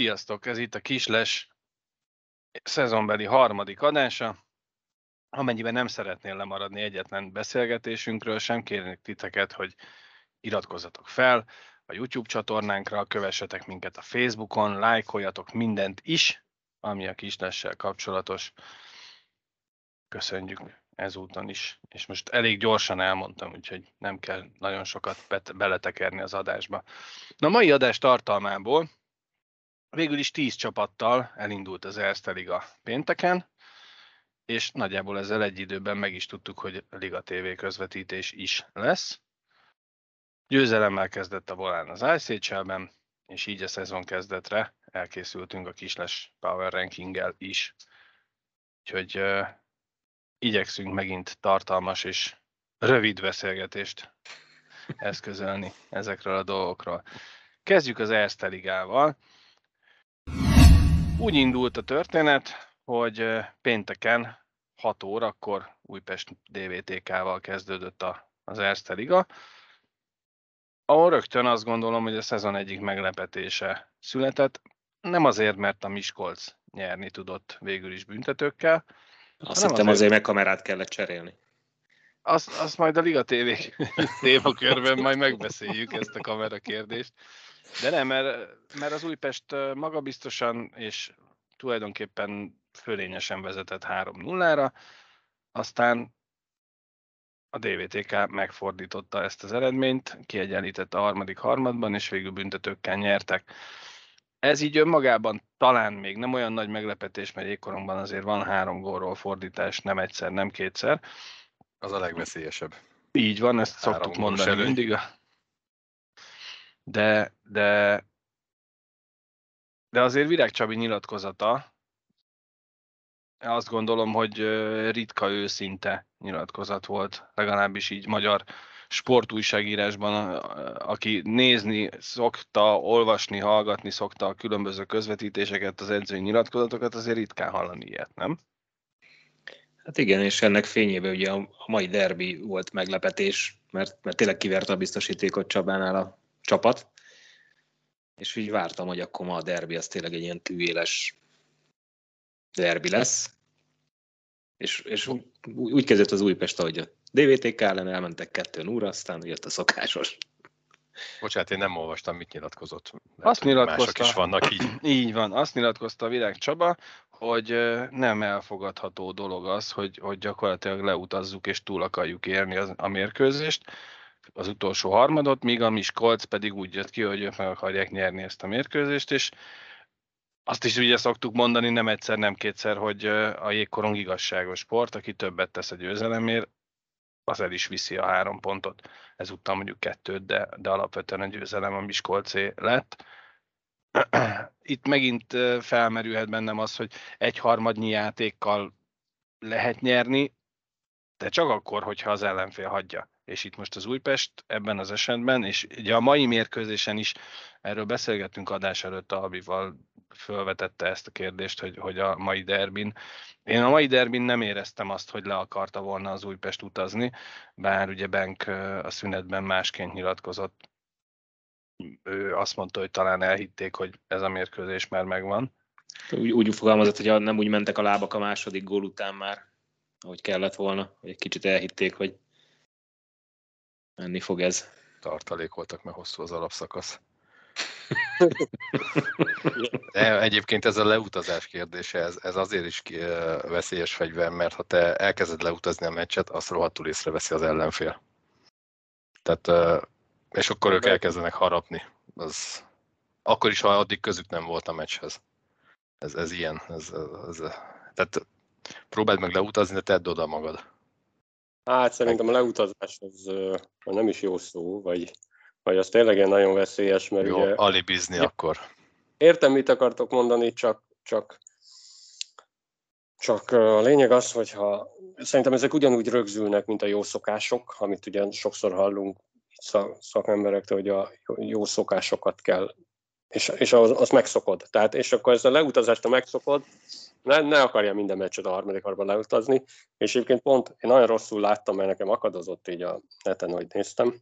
Sziasztok, ez itt a Kisles szezonbeli harmadik adása. Amennyiben nem szeretnél lemaradni egyetlen beszélgetésünkről, sem kérnék titeket, hogy iratkozzatok fel a YouTube csatornánkra, kövessetek minket a Facebookon, lájkoljatok mindent is, ami a Kislessel kapcsolatos. Köszönjük ezúton is. És most elég gyorsan elmondtam, úgyhogy nem kell nagyon sokat beletekerni az adásba. Na, mai adás tartalmából Végül is 10 csapattal elindult az Erste Liga pénteken, és nagyjából ezzel egy időben meg is tudtuk, hogy Liga TV közvetítés is lesz. Győzelemmel kezdett a volán az ICHL-ben, és így a szezon kezdetre elkészültünk a kisles Power Rankinggel is. Úgyhogy uh, igyekszünk megint tartalmas és rövid beszélgetést eszközölni ezekről a dolgokról. Kezdjük az Erste Ligával. Úgy indult a történet, hogy pénteken 6 órakor Újpest DVTK-val kezdődött a, az Erste Liga, ahol rögtön azt gondolom, hogy a szezon egyik meglepetése született. Nem azért, mert a Miskolc nyerni tudott végül is büntetőkkel. Azt hittem azért, azért meg kamerát kellett cserélni. Azt, azt majd a Liga TV témakörben majd megbeszéljük ezt a kamera kérdést. De nem, mert, mert az Újpest magabiztosan és tulajdonképpen fölényesen vezetett 3-0-ra, aztán a DVTK megfordította ezt az eredményt, kiegyenlítette a harmadik harmadban, és végül büntetőkkel nyertek. Ez így önmagában talán még nem olyan nagy meglepetés, mert jégkoromban azért van három gólról fordítás, nem egyszer, nem kétszer. Az a legveszélyesebb. Így van, ezt három szoktuk mondani előny. mindig de, de, de azért Virág Csabi nyilatkozata, azt gondolom, hogy ritka őszinte nyilatkozat volt, legalábbis így magyar sportújságírásban, aki nézni szokta, olvasni, hallgatni szokta a különböző közvetítéseket, az edzői nyilatkozatokat, azért ritkán hallani ilyet, nem? Hát igen, és ennek fényében ugye a mai derbi volt meglepetés, mert, mert tényleg kiverte a biztosítékot Csabánál a csapat, és így vártam, hogy akkor ma a derbi az tényleg egy ilyen tűéles derbi lesz. És, és úgy kezdett az Újpest, ahogy a DVTK ellen elmentek 2 0 aztán jött a szokásos. Bocsánat, én nem olvastam, mit nyilatkozott. Azt nyilatkozta, mások is vannak így. Így van, azt nyilatkozta a Virág Csaba, hogy nem elfogadható dolog az, hogy, hogy gyakorlatilag leutazzuk és túl akarjuk érni az, a mérkőzést az utolsó harmadot, míg a Miskolc pedig úgy jött ki, hogy ők meg akarják nyerni ezt a mérkőzést, és azt is ugye szoktuk mondani nem egyszer, nem kétszer, hogy a jégkorong igazságos sport, aki többet tesz a győzelemért, az el is viszi a három pontot. Ezúttal mondjuk kettőt, de, de alapvetően a győzelem a Miskolcé lett. Itt megint felmerülhet bennem az, hogy egy harmadnyi játékkal lehet nyerni, de csak akkor, hogyha az ellenfél hagyja és itt most az Újpest ebben az esetben, és ugye a mai mérkőzésen is erről beszélgettünk adás előtt Albival, felvetette ezt a kérdést, hogy, hogy a mai derbin. Én a mai derbin nem éreztem azt, hogy le akarta volna az Újpest utazni, bár ugye Benk a szünetben másként nyilatkozott. Ő azt mondta, hogy talán elhitték, hogy ez a mérkőzés már megvan. Úgy, úgy fogalmazott, hogy nem úgy mentek a lábak a második gól után már, ahogy kellett volna, hogy egy kicsit elhitték, hogy menni fog ez. Tartalékoltak, mert hosszú az alapszakasz. De egyébként ez a leutazás kérdése, ez, ez azért is veszélyes fegyver, mert ha te elkezded leutazni a meccset, azt rohadtul észreveszi az ellenfél. Tehát, és akkor ők elkezdenek harapni. Az, akkor is, ha addig közük nem volt a meccshez. Ez, ez ilyen. Ez, ez, tehát próbáld meg leutazni, de tedd oda magad. Hát szerintem a leutazás az nem is jó szó, vagy, vagy az tényleg nagyon veszélyes, mert jó, ugye... alibizni é, akkor. Értem, mit akartok mondani, csak, csak, csak a lényeg az, hogyha szerintem ezek ugyanúgy rögzülnek, mint a jó szokások, amit ugye sokszor hallunk szakemberektől, hogy a jó szokásokat kell, és, és az, az megszokod. Tehát, és akkor ezt a leutazást, a megszokod, ne, ne akarja minden meccset a harmadik harban leutazni, és egyébként pont én nagyon rosszul láttam, mert nekem akadozott így a neten, hogy néztem,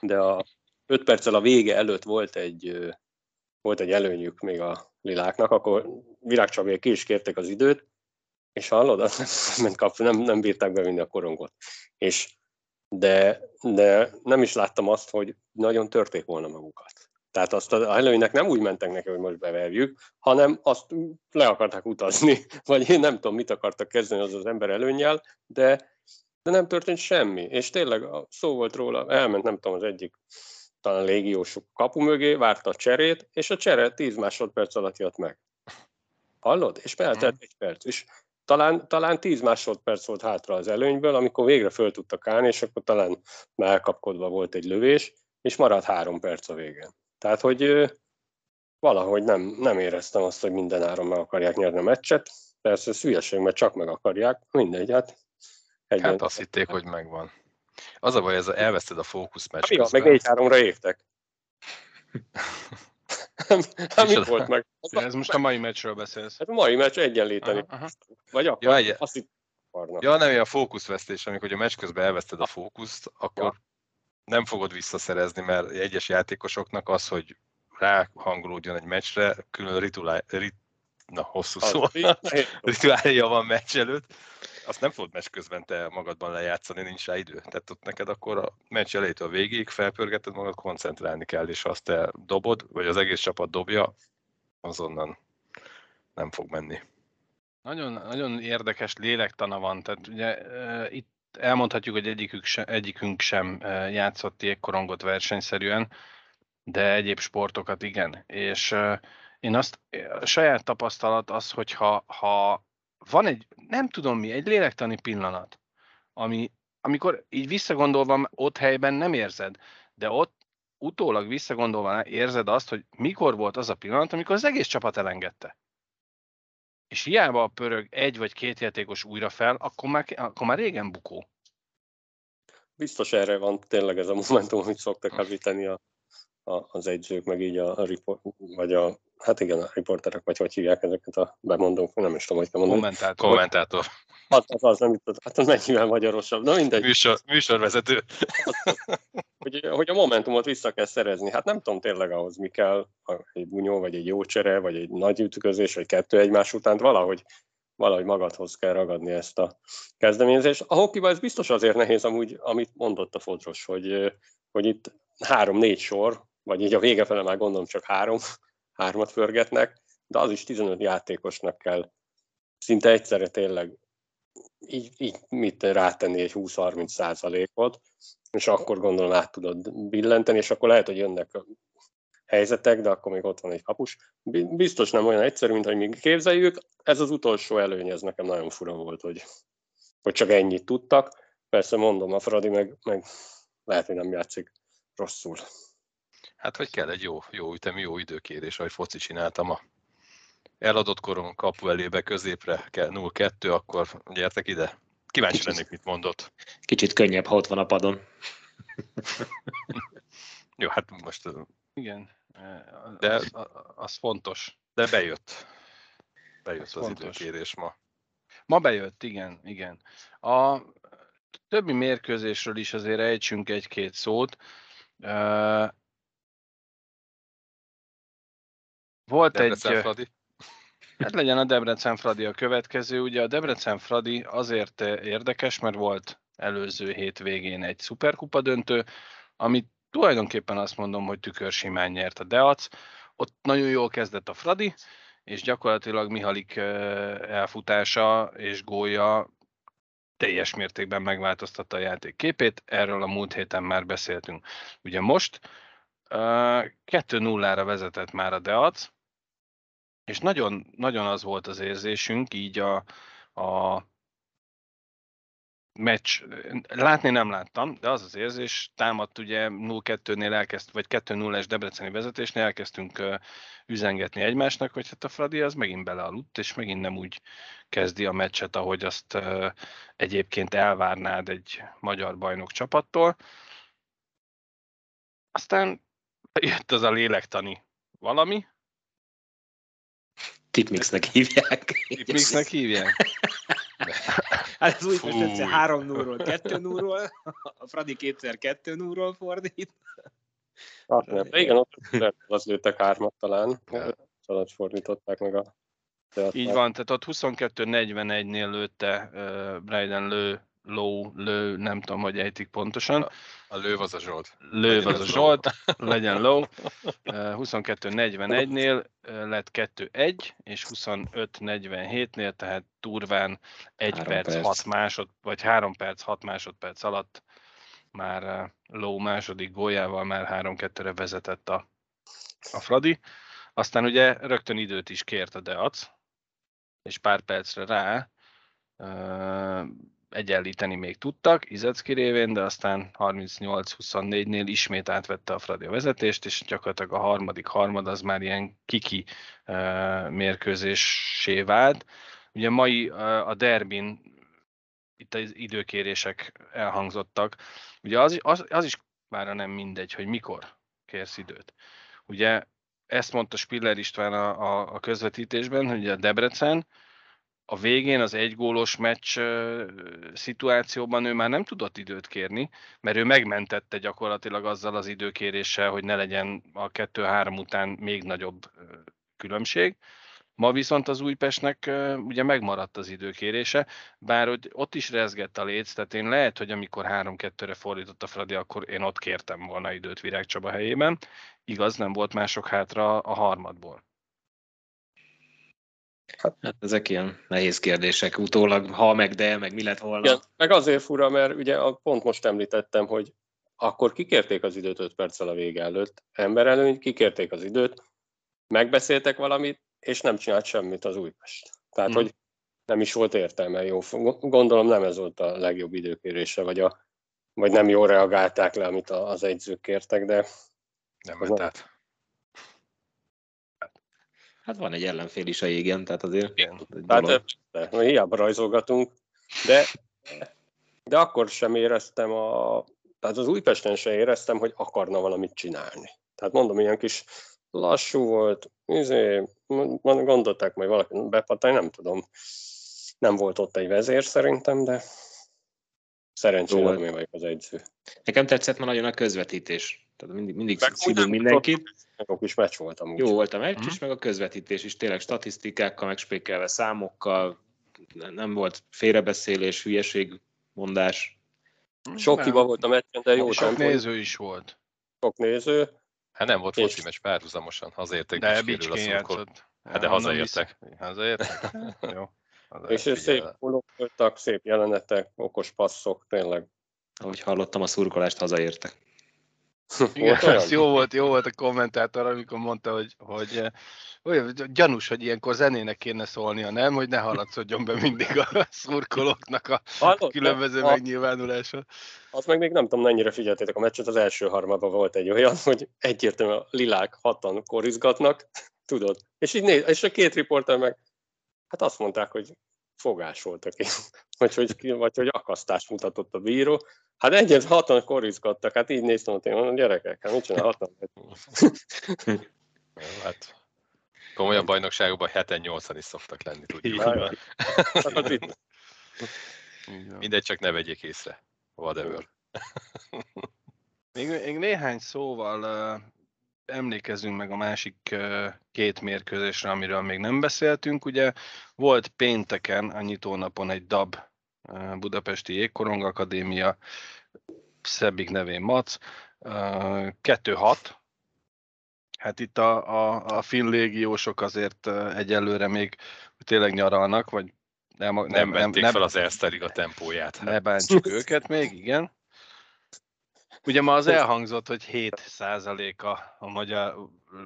de a 5 perccel a vége előtt volt egy, volt egy előnyük még a liláknak, akkor virágcsabék ki is kérték az időt, és hallod, azt nem, kap, nem, nem bírták bevinni a korongot. És, de, de nem is láttam azt, hogy nagyon törték volna magukat. Tehát azt az előnynek nem úgy mentek neki, hogy most beverjük, hanem azt le akarták utazni, vagy én nem tudom, mit akartak kezdeni az az ember előnyel, de, de nem történt semmi. És tényleg szó volt róla, elment nem tudom, az egyik talán légiósuk kapu mögé, várta a cserét, és a csere 10 másodperc alatt jött meg. Hallod? És eltelt egy perc. És talán, talán 10 másodperc volt hátra az előnyből, amikor végre föl tudtak állni, és akkor talán már elkapkodva volt egy lövés, és maradt három perc a végén. Tehát, hogy valahogy nem, nem éreztem azt, hogy minden áron meg akarják nyerni a meccset. Persze ez hülyeség, mert csak meg akarják, mindegy, hát. Egy hát azt hitték, hogy megvan. Az a baj, ez a, elveszted a fókusz meccs hát, meg négy háromra értek. hát mi volt meg? Ez most a mai meccsről beszélsz. Hát a mai meccs egyenlíteni. Aha, aha. Vagy akkor ja, egy... azt itt Ja, nem, a fókuszvesztés, amikor a meccs közben elveszted a fókuszt, akkor ja. Nem fogod visszaszerezni, mert egyes játékosoknak az, hogy ráhangolódjon egy meccsre, külön rituál, rit, na hosszú szó, rituálja van meccs előtt, azt nem fogod meccs közben te magadban lejátszani, nincs rá idő. Tehát ott neked akkor a meccs elejétől a végéig felpörgeted magad, koncentrálni kell, és azt te dobod, vagy az egész csapat dobja, azonnan nem fog menni. Nagyon, nagyon érdekes lélektana van, tehát ugye e, itt elmondhatjuk, hogy egyikük sem, egyikünk sem játszott jégkorongot versenyszerűen, de egyéb sportokat igen. És én azt, a saját tapasztalat az, hogy ha, ha van egy, nem tudom mi, egy lélektani pillanat, ami, amikor így visszagondolva ott helyben nem érzed, de ott utólag visszagondolva érzed azt, hogy mikor volt az a pillanat, amikor az egész csapat elengedte. És hiába pörög egy vagy két játékos újra fel, akkor már, akkor már régen bukó. Biztos erre van tényleg ez a momentum, amit szoktak említeni a, a, az egyzők, meg így a, a report, vagy a hát igen, a riporterek, vagy hogy hívják ezeket a bemondók, nem is tudom, hogy kell mondani. Kommentátor. Kommentátor. Az, az, az nem tudom, hát az mennyivel magyarosabb, na mindegy. Műsor, műsorvezető. hogy, hogy a momentumot vissza kell szerezni. Hát nem tudom tényleg ahhoz mi kell, egy bunyó, vagy egy jó csere, vagy egy nagy ütközés, vagy kettő egymás után, valahogy valahogy magadhoz kell ragadni ezt a kezdeményezést. A hokiban ez biztos azért nehéz, amúgy, amit mondott a Fodros, hogy, hogy itt három-négy sor, vagy így a vége fele már gondolom csak három, hármat förgetnek, de az is 15 játékosnak kell szinte egyszerre tényleg így, így mit rátenni egy 20-30 százalékot, és akkor gondolom át tudod billenteni, és akkor lehet, hogy jönnek helyzetek, de akkor még ott van egy kapus. Biztos nem olyan egyszerű, mint hogy mi képzeljük. Ez az utolsó előny, ez nekem nagyon fura volt, hogy, hogy csak ennyit tudtak. Persze mondom, a Fradi meg, meg lehet, hogy nem játszik rosszul. Hát, hogy kell egy jó, jó ütemű, jó időkérés, ahogy foci csináltam a eladott koron kapu elébe, középre kell 0-2, akkor gyertek ide. Kíváncsi Kicsit. lennék, mit mondott. Kicsit könnyebb, ha ott van a padon. jó, hát most... Igen, de az, az fontos. De bejött. Bejött az, az időkérés ma. Ma bejött, igen, igen. A többi mérkőzésről is azért ejtsünk egy-két szót. Volt Debrecen egy... Fradi. Hát legyen a Debrecen Fradi a következő. Ugye a Debrecen Fradi azért érdekes, mert volt előző hétvégén egy szuperkupa döntő, amit tulajdonképpen azt mondom, hogy tükörsimán nyert a Deac. Ott nagyon jól kezdett a Fradi, és gyakorlatilag Mihalik elfutása és gólya teljes mértékben megváltoztatta a játék képét, erről a múlt héten már beszéltünk. Ugye most 2-0-ra vezetett már a Deac, és nagyon, nagyon az volt az érzésünk, így a, a meccs, látni nem láttam, de az az érzés, támadt ugye 0-2-nél elkezd, vagy 2-0-es Debreceni vezetésnél elkezdtünk üzengetni egymásnak, hogy hát a Fradi az megint belealudt, és megint nem úgy kezdi a meccset, ahogy azt egyébként elvárnád egy magyar bajnok csapattól. Aztán jött az a lélektani valami. Tipmixnek hívják. Tipmixnek hívják? hát az úgy most 3 0 2 0 a Fradi kétszer 2 0 fordít. Hát nem. Igen, ott az lőttek hármat talán. Család fordították meg a így van, tehát ott 22-41-nél lőtte uh, Bryden lő, low, lő, nem tudom, hogy ejtik pontosan. A, a lőv az a Zsolt. Lőv az a Zsolt, legyen. Uh, 22-41-nél uh, lett 2-1, és 25-47-nél, tehát durván 1 perc, perc, 6 másod, vagy 3 perc, 6 másodperc alatt már uh, low második góljával már 3-2-re vezetett a, a Fradi. Aztán ugye rögtön időt is kért a Deac, és pár percre rá egyenlíteni még tudtak, Izecki révén, de aztán 38-24-nél ismét átvette a Fradi a vezetést, és gyakorlatilag a harmadik harmad az már ilyen kiki uh, mérkőzésé vált. Ugye mai a derbin itt az időkérések elhangzottak. Ugye az, az, az is már nem mindegy, hogy mikor kérsz időt. Ugye ezt mondta Spiller István a, a, a közvetítésben, hogy a Debrecen a végén az egygólos meccs szituációban ő már nem tudott időt kérni, mert ő megmentette gyakorlatilag azzal az időkéréssel, hogy ne legyen a 2-3 után még nagyobb különbség. Ma viszont az Újpestnek ugye megmaradt az időkérése, bár hogy ott is rezgett a léc, tehát én lehet, hogy amikor 3-2-re fordított a Fradi, akkor én ott kértem volna időt Virág Csaba helyében. Igaz, nem volt mások hátra a harmadból. Hát, ezek ilyen nehéz kérdések, utólag ha meg de, meg mi lett volna. Igen, meg azért fura, mert ugye pont most említettem, hogy akkor kikérték az időt 5 perccel a vége előtt, emberelőny, kikérték az időt, megbeszéltek valamit, és nem csinált semmit az Újpest. Tehát, hmm. hogy nem is volt értelme jó. Gondolom nem ez volt a legjobb időkérése, vagy, a, vagy nem jól reagálták le, amit az egyzők kértek, de... Nem ment át. Hát van egy ellenfél is a jégen, tehát azért... Igen. Tehát, de, hiába rajzolgatunk, de, de akkor sem éreztem a... Tehát az Újpesten sem éreztem, hogy akarna valamit csinálni. Tehát mondom, ilyen kis lassú volt, izé, gondolták majd valaki bepatálni, nem tudom. Nem volt ott egy vezér szerintem, de szerencsére nem én vagyok az egyző. Nekem tetszett már nagyon a közvetítés. Tehát mindig, mindig szívunk mindenkit. Jó kis meccs volt amúgy. Jó volt a meccs, hmm. és meg a közvetítés is tényleg statisztikákkal, megspékelve számokkal, nem volt félrebeszélés, hülyeség, mondás. Sok hiba volt a meccsen, de jó Sok néző is volt. Sok néző. Hát nem volt és... foci meccs párhuzamosan, hazértek de Bicskén játszott. Hát de hazaértek. Hazaértek? jó. És figyelve. szép bulok voltak, szép jelenetek, okos passzok, tényleg. Ahogy hallottam, a szurkolást hazaértek. Igen, ez jó volt, jó volt a kommentátor, amikor mondta, hogy, hogy olyan gyanús, hogy ilyenkor zenének kéne szólnia, nem? Hogy ne hallatszódjon be mindig a szurkolóknak a Hallott, különböző a, megnyilvánulása. Az meg még nem tudom, mennyire figyeltétek a meccset, az első harmadban volt egy olyan, hogy egyértelműen a lilák hatan korizgatnak, tudod? És, így néz, és a két riporter meg, hát azt mondták, hogy fogás voltak, vagy hogy, vagy hogy akasztást mutatott a bíró, Hát egyet hatan korizgattak, hát így néztem, hogy én gyerekek, hát mit csinálhatnak? hát komolyabb bajnokságokban 7-8-an is szoktak lenni, tudjuk. Hát Mindegy, csak ne vegyék észre. Whatever. még, még néhány szóval uh, emlékezzünk meg a másik uh, két mérkőzésre, amiről még nem beszéltünk. Ugye volt pénteken, a nyitónapon egy DAB Budapesti Jégkorong Akadémia, szebbik nevén Mac, 2-6. Hát itt a, a, a finn légiósok azért egyelőre még tényleg nyaralnak, vagy nem, nem, nem, nem, nem fel az Erste a tempóját. Ne bántsuk őket még, igen. Ugye ma az elhangzott, hogy 7 a, a magyar,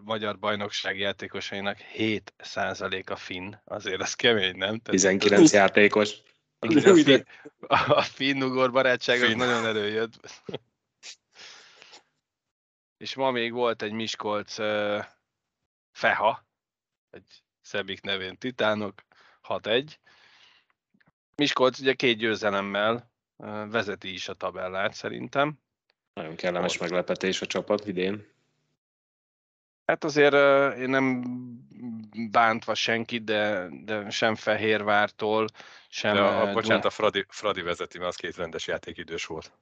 magyar bajnokság játékosainak 7 a finn. Azért ez kemény, nem? 19 játékos. Igen, a, a finn-ugor barátság finn. az nagyon előjött. És ma még volt egy Miskolc uh, Feha, egy Szebik nevén Titánok, 6-1. Miskolc ugye két győzelemmel uh, vezeti is a tabellát szerintem. Nagyon kellemes meglepetés a csapat idén. Hát azért én nem bántva senkit, de, de sem Fehérvártól, sem... De a, a, bocsánat, a Fradi, Fradi vezeti, mert az két rendes játékidős volt.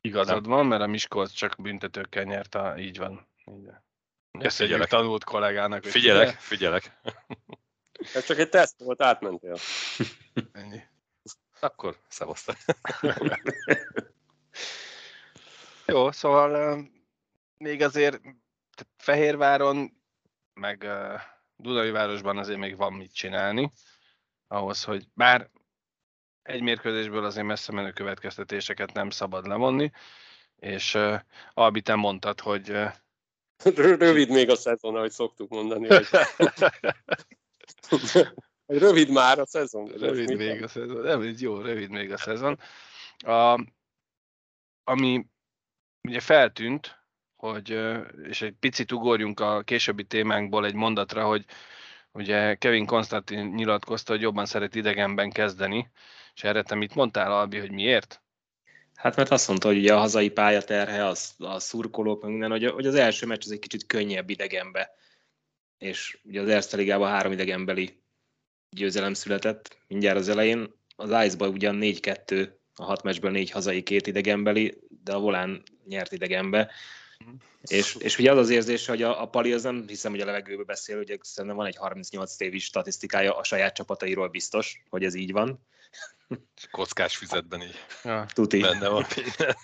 Igazad van, mert a Miskolc csak büntetőkkel nyert, a, így van. Így van. Köszönjük Figyelek. tanult kollégának. hogy Figyelek, figyelek. Ez csak egy teszt volt, átmentél. Ennyi. Akkor szevasztok. Jó, szóval még azért tehát Fehérváron, meg ö, Dunajvárosban azért még van mit csinálni, ahhoz, hogy bár egy mérkőzésből azért messze menő következtetéseket nem szabad levonni, és uh, Albi, te mondtad, hogy uh, Rö- Rövid még a szezon, ahogy szoktuk mondani. Hogy... rövid már a szezon. rövid még a szezon, nem, jó, rövid még a szezon. A, ami ugye feltűnt, hogy, és egy picit ugorjunk a későbbi témánkból egy mondatra, hogy ugye Kevin Konstantin nyilatkozta, hogy jobban szeret idegenben kezdeni, és erre te mit mondtál, Albi, hogy miért? Hát mert azt mondta, hogy ugye a hazai pályaterhe, az, a szurkolók, meg minden, hogy, hogy az első meccs az egy kicsit könnyebb idegenbe. És ugye az Erste Ligában három idegenbeli győzelem született mindjárt az elején. Az Ice-ban ugyan 4-2, a hat meccsből négy hazai, két idegenbeli, de a Volán nyert idegenbe. És, és ugye az az érzése, hogy a, a Pali az nem hiszem, hogy a levegőbe beszél, ugye szerintem van egy 38 évi statisztikája a saját csapatairól biztos, hogy ez így van. Kockás füzetben így Ja, Tuti. benne van.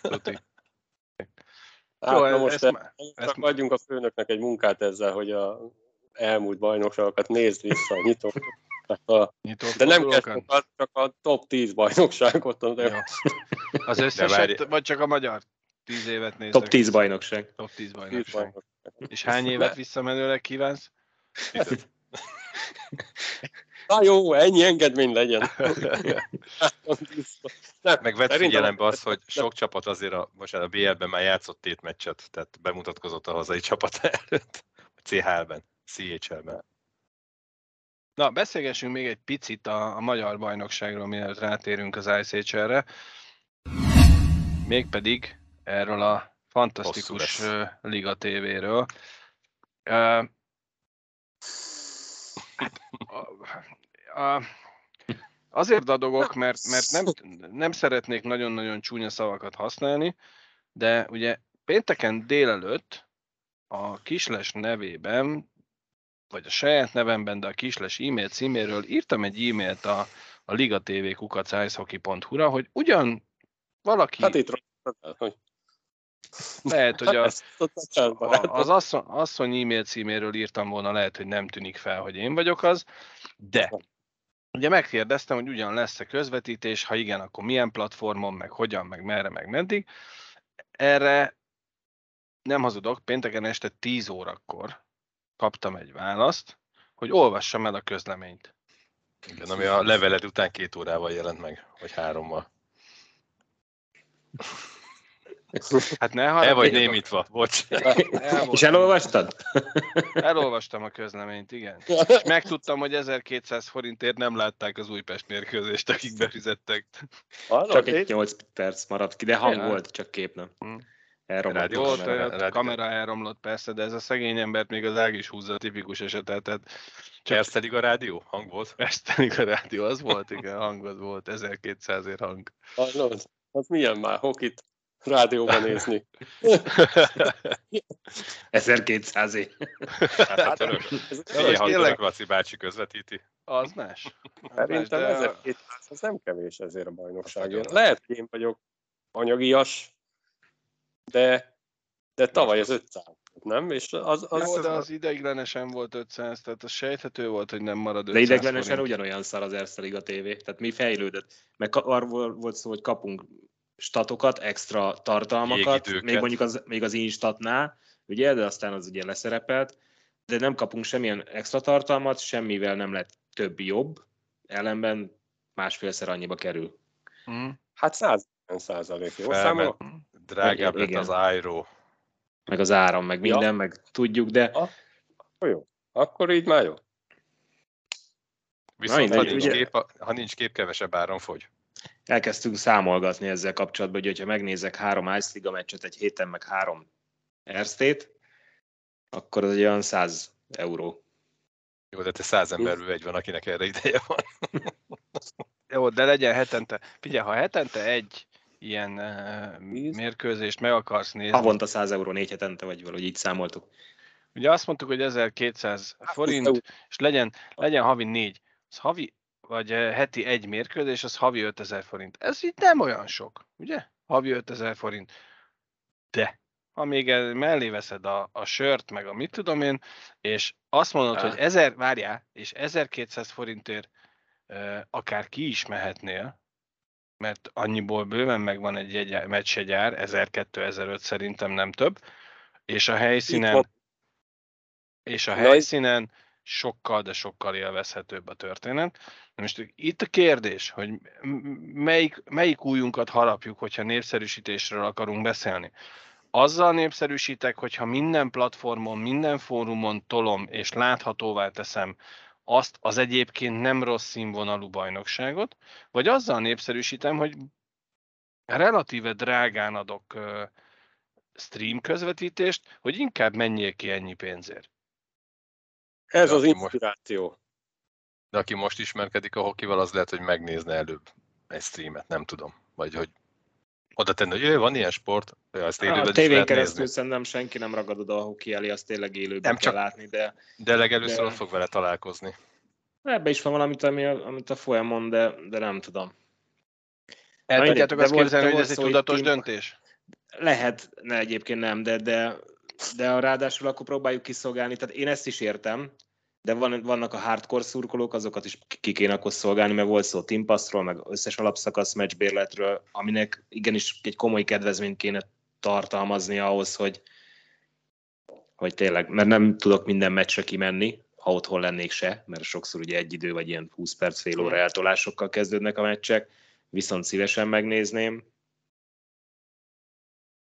tuti. Hát, Jó, na most ezt ezt, már- csak ezt- adjunk a főnöknek egy munkát ezzel, hogy a elmúlt bajnokságokat nézd vissza. A, Nyitó de nem kell sokat, csak a top 10 bajnokságot. De. Az összeset, várj- vagy csak a magyar? Tíz évet néztek? Top 10 bajnokság. Top 10 10 bajnokság. bajnok. És hány évet visszamenőleg kívánsz? Na jó, ennyi engedmény legyen. Nem, Meg vett figyelembe azt, hogy sok csapat azért a, most a BL-ben már játszott tét meccset, tehát bemutatkozott a hazai csapat előtt. A CHL-ben, CHL-ben. Na, beszélgessünk még egy picit a, a magyar bajnokságról, mielőtt rátérünk az ICHL-re. Mégpedig erről a fantasztikus Liga TV-ről. Ö, hát, azért dadogok, mert, mert nem, nem szeretnék nagyon-nagyon csúnya szavakat használni, de ugye pénteken délelőtt a Kisles nevében vagy a saját nevemben, de a kisles e-mail címéről írtam egy e-mailt a, a Liga TV ra hogy ugyan valaki, Hát itt hogy lehet, hogy a, az asszony, asszony e-mail címéről írtam volna, lehet, hogy nem tűnik fel, hogy én vagyok az, de ugye megkérdeztem, hogy ugyan lesz-e közvetítés, ha igen, akkor milyen platformon, meg hogyan, meg merre, meg meddig. Erre nem hazudok, pénteken este 10 órakor kaptam egy választ, hogy olvassam el a közleményt. Igen, ami a leveled után két órával jelent meg, vagy hárommal. Hát ne El vagy némítva, bocs. El És elolvastad? Elolvastam a közleményt, igen. És megtudtam, hogy 1200 forintért nem látták az Újpest mérkőzést, akik befizettek. Hallod, Csak egy Légy? 8 perc maradt ki, de hang volt, csak kép nem. Hm. Elromlott Rádió a Jó, kamera. ott a kamera elromlott persze, de ez a szegény embert még az ág is húzza a tipikus esetet. Tehát csak Erste Liga rádió? Hang volt? Esztelik a rádió, az volt, igen, hang volt, 1200 ér hang. Hallod? Az milyen már hokit rádióban nézni? 1200 év. Hát, hát örök. Ez Figyelj, ha tényleg- Laci bácsi közvetíti. Az más. Más, Szerintem de a- 1200 az nem kevés ezért a bajnokságért. Lehet, hogy én vagyok anyagias, de, de tavaly az 500, nem? És az, az, Jó, de az ideiglenesen volt 500, tehát az sejthető volt, hogy nem marad 500 De ideglenesen forint. ugyanolyan szar az Erste Liga TV. Tehát mi fejlődött? Meg arról volt szó, hogy kapunk statokat, extra tartalmakat, Jégidőket. még mondjuk az, még az Instatnál, ugye, de aztán az ugye leszerepelt, de nem kapunk semmilyen extra tartalmat, semmivel nem lett több jobb, ellenben másfélszer annyiba kerül. Mhm. Hát 100 százalék, jó számolok? Drágább lett az Airo. Meg az áram, meg Ja. minden, meg tudjuk, de Akkor jó. Akkor így már jó. Viszont Na, ha nincs, ugye- kép, ha nincs kép, kevesebb áron fogy. Elkezdtünk számolgatni ezzel kapcsolatban, hogy ha megnézek három Ice Liga meccset egy héten, meg három Erztét, akkor az egy olyan 100 euró. Jó, de te száz emberből egy van, akinek erre ideje van. Jó, de legyen hetente. Figyelj, ha hetente egy ilyen uh, mérkőzést meg akarsz nézni. Havonta 100 euró négy hetente, vagy valahogy így számoltuk. Ugye azt mondtuk, hogy 1200 forint, és legyen, legyen havi négy. Az havi, vagy heti egy mérkőzés, az havi 5000 forint. Ez így nem olyan sok, ugye? Havi 5000 forint. De ha még mellé veszed a, a sört, meg a mit tudom én, és azt mondod, ah. hogy 1000, várjál, és 1200 forintért uh, akár ki is mehetnél, mert annyiból bőven megvan egy, egy meccsegyár, 1002-1005 szerintem nem több, és a helyszínen és a helyszínen sokkal, de sokkal élvezhetőbb a történet. Na most itt a kérdés, hogy melyik, melyik újunkat harapjuk, hogyha népszerűsítésről akarunk beszélni. Azzal népszerűsítek, hogyha minden platformon, minden fórumon tolom és láthatóvá teszem azt az egyébként nem rossz színvonalú bajnokságot, vagy azzal népszerűsítem, hogy relatíve drágán adok stream közvetítést, hogy inkább menjél ki ennyi pénzért. Ez de az inspiráció. Most, de aki most ismerkedik a hokival, az lehet, hogy megnézne előbb egy streamet, nem tudom. Vagy hogy oda tenni, hogy van ilyen sport, ezt élőben a tévén keresztül nézni. szerintem senki nem ragad oda a hoki elé, azt tényleg élőben nem kell csak, látni, de... De legelőször de... ott fog vele találkozni. Ebbe is van valamit, ami, amit a folyamon, de, de nem tudom. El tudjátok azt képzelni, hogy ez egy tudatos team... döntés? Lehet, ne egyébként nem, de, de de a ráadásul akkor próbáljuk kiszolgálni, tehát én ezt is értem, de van, vannak a hardcore szurkolók, azokat is ki kéne akkor szolgálni, mert volt szó Team Passról, meg összes alapszakasz meccsbérletről, aminek igenis egy komoly kedvezményt kéne tartalmazni ahhoz, hogy, hogy tényleg, mert nem tudok minden meccsre kimenni, ha otthon lennék se, mert sokszor ugye egy idő vagy ilyen 20 perc, fél óra eltolásokkal kezdődnek a meccsek, viszont szívesen megnézném,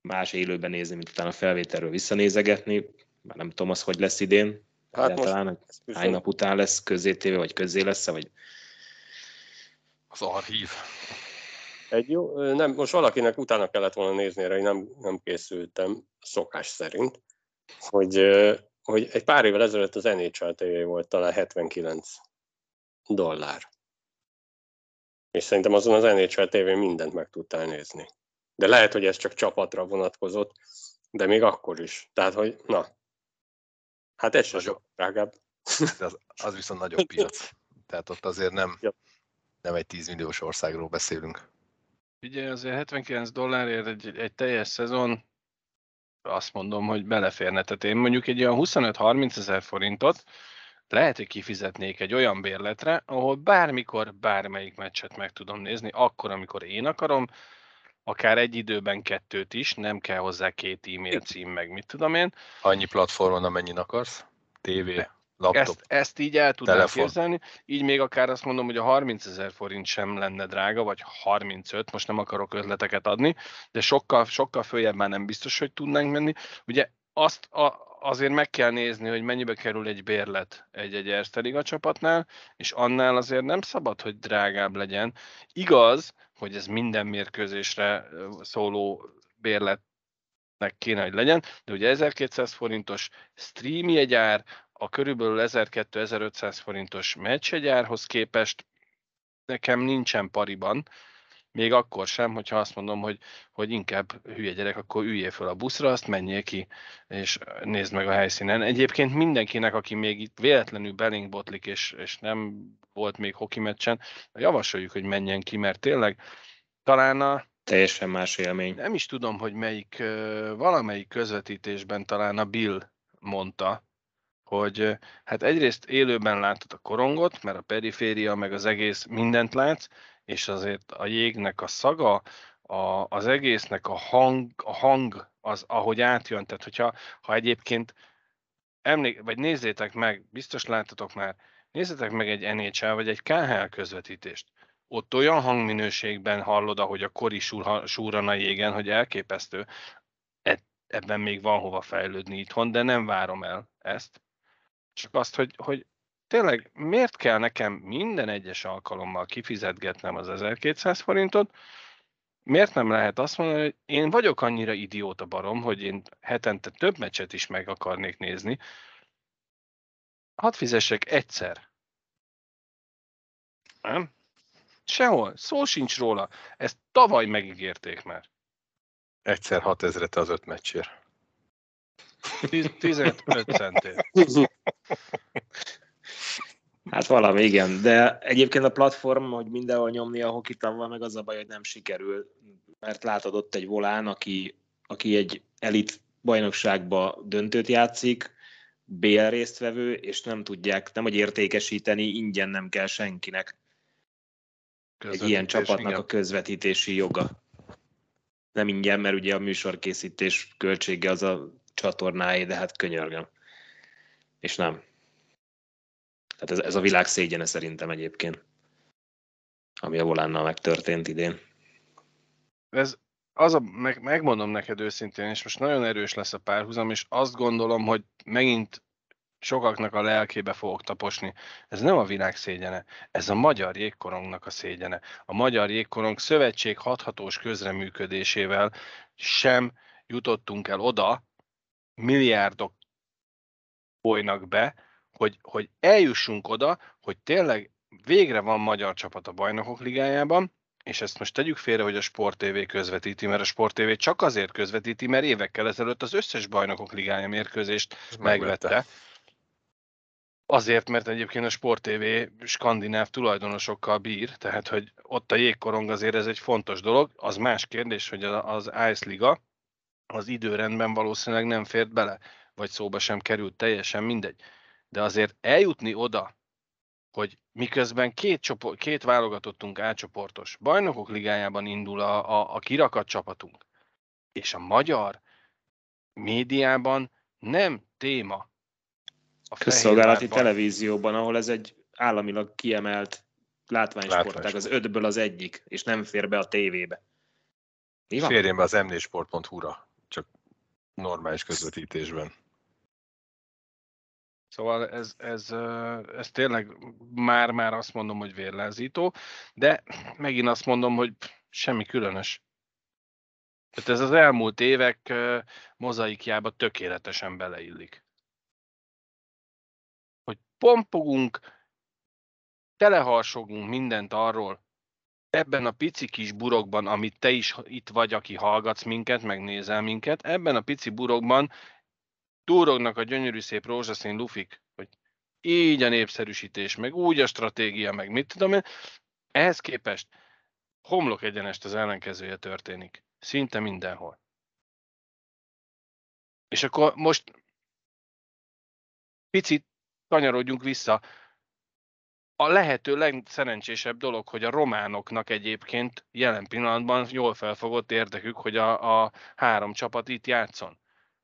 más élőben nézni, mint utána a felvételről visszanézegetni. Már nem tudom az, hogy lesz idén. Hát talán most hány nap után lesz közzétéve, vagy közzé lesz vagy az archív. Egy jó, nem, most valakinek utána kellett volna nézni, erre én nem, nem készültem szokás szerint, hogy, hogy egy pár évvel ezelőtt az NHL TV volt talán 79 dollár. És szerintem azon az NHL TV mindent meg tudtál nézni. De lehet, hogy ez csak csapatra vonatkozott, de még akkor is. Tehát, hogy na, hát ez sem sok drágább. Az, az viszont nagyobb piac. Tehát ott azért nem, ja. nem egy 10 milliós országról beszélünk. Ugye azért 79 dollárért egy, egy teljes szezon, azt mondom, hogy beleférne. Tehát én mondjuk egy olyan 25-30 ezer forintot lehet, hogy kifizetnék egy olyan bérletre, ahol bármikor bármelyik meccset meg tudom nézni, akkor, amikor én akarom, akár egy időben kettőt is, nem kell hozzá két e-mail cím, meg mit tudom én. Annyi platformon, amennyin akarsz? TV, laptop, ezt, ezt így el tudnám telefon. képzelni, így még akár azt mondom, hogy a 30 ezer forint sem lenne drága, vagy 35, most nem akarok ötleteket adni, de sokkal, sokkal följebb már nem biztos, hogy tudnánk menni. Ugye azt a, azért meg kell nézni, hogy mennyibe kerül egy bérlet egy-egy Erste Liga csapatnál, és annál azért nem szabad, hogy drágább legyen. Igaz, hogy ez minden mérkőzésre szóló bérletnek kéne, hogy legyen, de ugye 1200 forintos stream jegyár, a körülbelül 1200-1500 forintos meccsjegyárhoz képest nekem nincsen pariban, még akkor sem, hogyha azt mondom, hogy, hogy inkább hülye gyerek, akkor üljél fel a buszra, azt menjél ki, és nézd meg a helyszínen. Egyébként mindenkinek, aki még itt véletlenül belénk botlik, és, és nem volt még hoki meccsen, javasoljuk, hogy menjen ki, mert tényleg talán a Teljesen más élmény. Nem is tudom, hogy melyik, valamelyik közvetítésben talán a Bill mondta, hogy hát egyrészt élőben látod a korongot, mert a periféria, meg az egész mindent látsz, és azért a jégnek a szaga, a, az egésznek a hang, a hang az, ahogy átjön, tehát hogyha ha egyébként emlék, vagy nézzétek meg, biztos láttatok már, nézzétek meg egy NHL vagy egy KHL közvetítést. Ott olyan hangminőségben hallod, ahogy a kori súran a jégen, hogy elképesztő. E, ebben még van hova fejlődni itthon, de nem várom el ezt. Csak azt, hogy, hogy tényleg miért kell nekem minden egyes alkalommal kifizetgetnem az 1200 forintot, miért nem lehet azt mondani, hogy én vagyok annyira idióta barom, hogy én hetente több meccset is meg akarnék nézni, hadd fizessek egyszer. Nem? Sehol, szó sincs róla. Ezt tavaly megígérték már. Egyszer 6000 az öt meccsért. 15 centért. Hát valami, igen. De egyébként a platform, hogy mindenhol nyomni a hokitavval, meg az a baj, hogy nem sikerül. Mert látod ott egy volán, aki, aki egy elit bajnokságba döntőt játszik, BL résztvevő, és nem tudják, nem hogy értékesíteni, ingyen nem kell senkinek. Egy ilyen csapatnak igen. a közvetítési joga. Nem ingyen, mert ugye a műsorkészítés költsége az a csatornáé, de hát könyörgöm. És nem. Tehát ez, ez a világ szégyene szerintem egyébként, ami a volánnal megtörtént idén. Ez az a, meg, megmondom neked őszintén, és most nagyon erős lesz a párhuzam, és azt gondolom, hogy megint sokaknak a lelkébe fogok taposni. Ez nem a világ szégyene, ez a magyar jégkorongnak a szégyene. A Magyar Jégkorong Szövetség hathatós közreműködésével sem jutottunk el oda, milliárdok folynak be, hogy, hogy eljussunk oda, hogy tényleg végre van magyar csapat a bajnokok ligájában, és ezt most tegyük félre, hogy a Sport TV közvetíti, mert a Sport TV csak azért közvetíti, mert évekkel ezelőtt az összes bajnokok ligája mérkőzést megvette. megvette. Azért, mert egyébként a Sport TV skandináv tulajdonosokkal bír, tehát hogy ott a jégkorong azért ez egy fontos dolog. Az más kérdés, hogy az Ice Liga az időrendben valószínűleg nem fért bele, vagy szóba sem került, teljesen mindegy. De azért eljutni oda, hogy miközben két, csoport, két válogatottunk átcsoportos, bajnokok ligájában indul a, a, a kirakat csapatunk, és a magyar médiában nem téma a közszolgálati televízióban, ahol ez egy államilag kiemelt látványsportág, az ötből az egyik, és nem fér be a tévébe. Mi van? Férjen be az mnsport.hu-ra, csak normális közvetítésben. Szóval ez, ez, ez tényleg már-már azt mondom, hogy vérlázító, de megint azt mondom, hogy semmi különös. Tehát ez az elmúlt évek mozaikjába tökéletesen beleillik. Hogy pompogunk, teleharsogunk mindent arról, ebben a pici kis burokban, amit te is itt vagy, aki hallgatsz minket, megnézel minket, ebben a pici burokban túrognak a gyönyörű szép rózsaszín lufik, hogy így a népszerűsítés, meg úgy a stratégia, meg mit tudom én. Ehhez képest homlok egyenest az ellenkezője történik. Szinte mindenhol. És akkor most picit kanyarodjunk vissza. A lehető legszerencsésebb dolog, hogy a románoknak egyébként jelen pillanatban jól felfogott érdekük, hogy a, a három csapat itt játszon.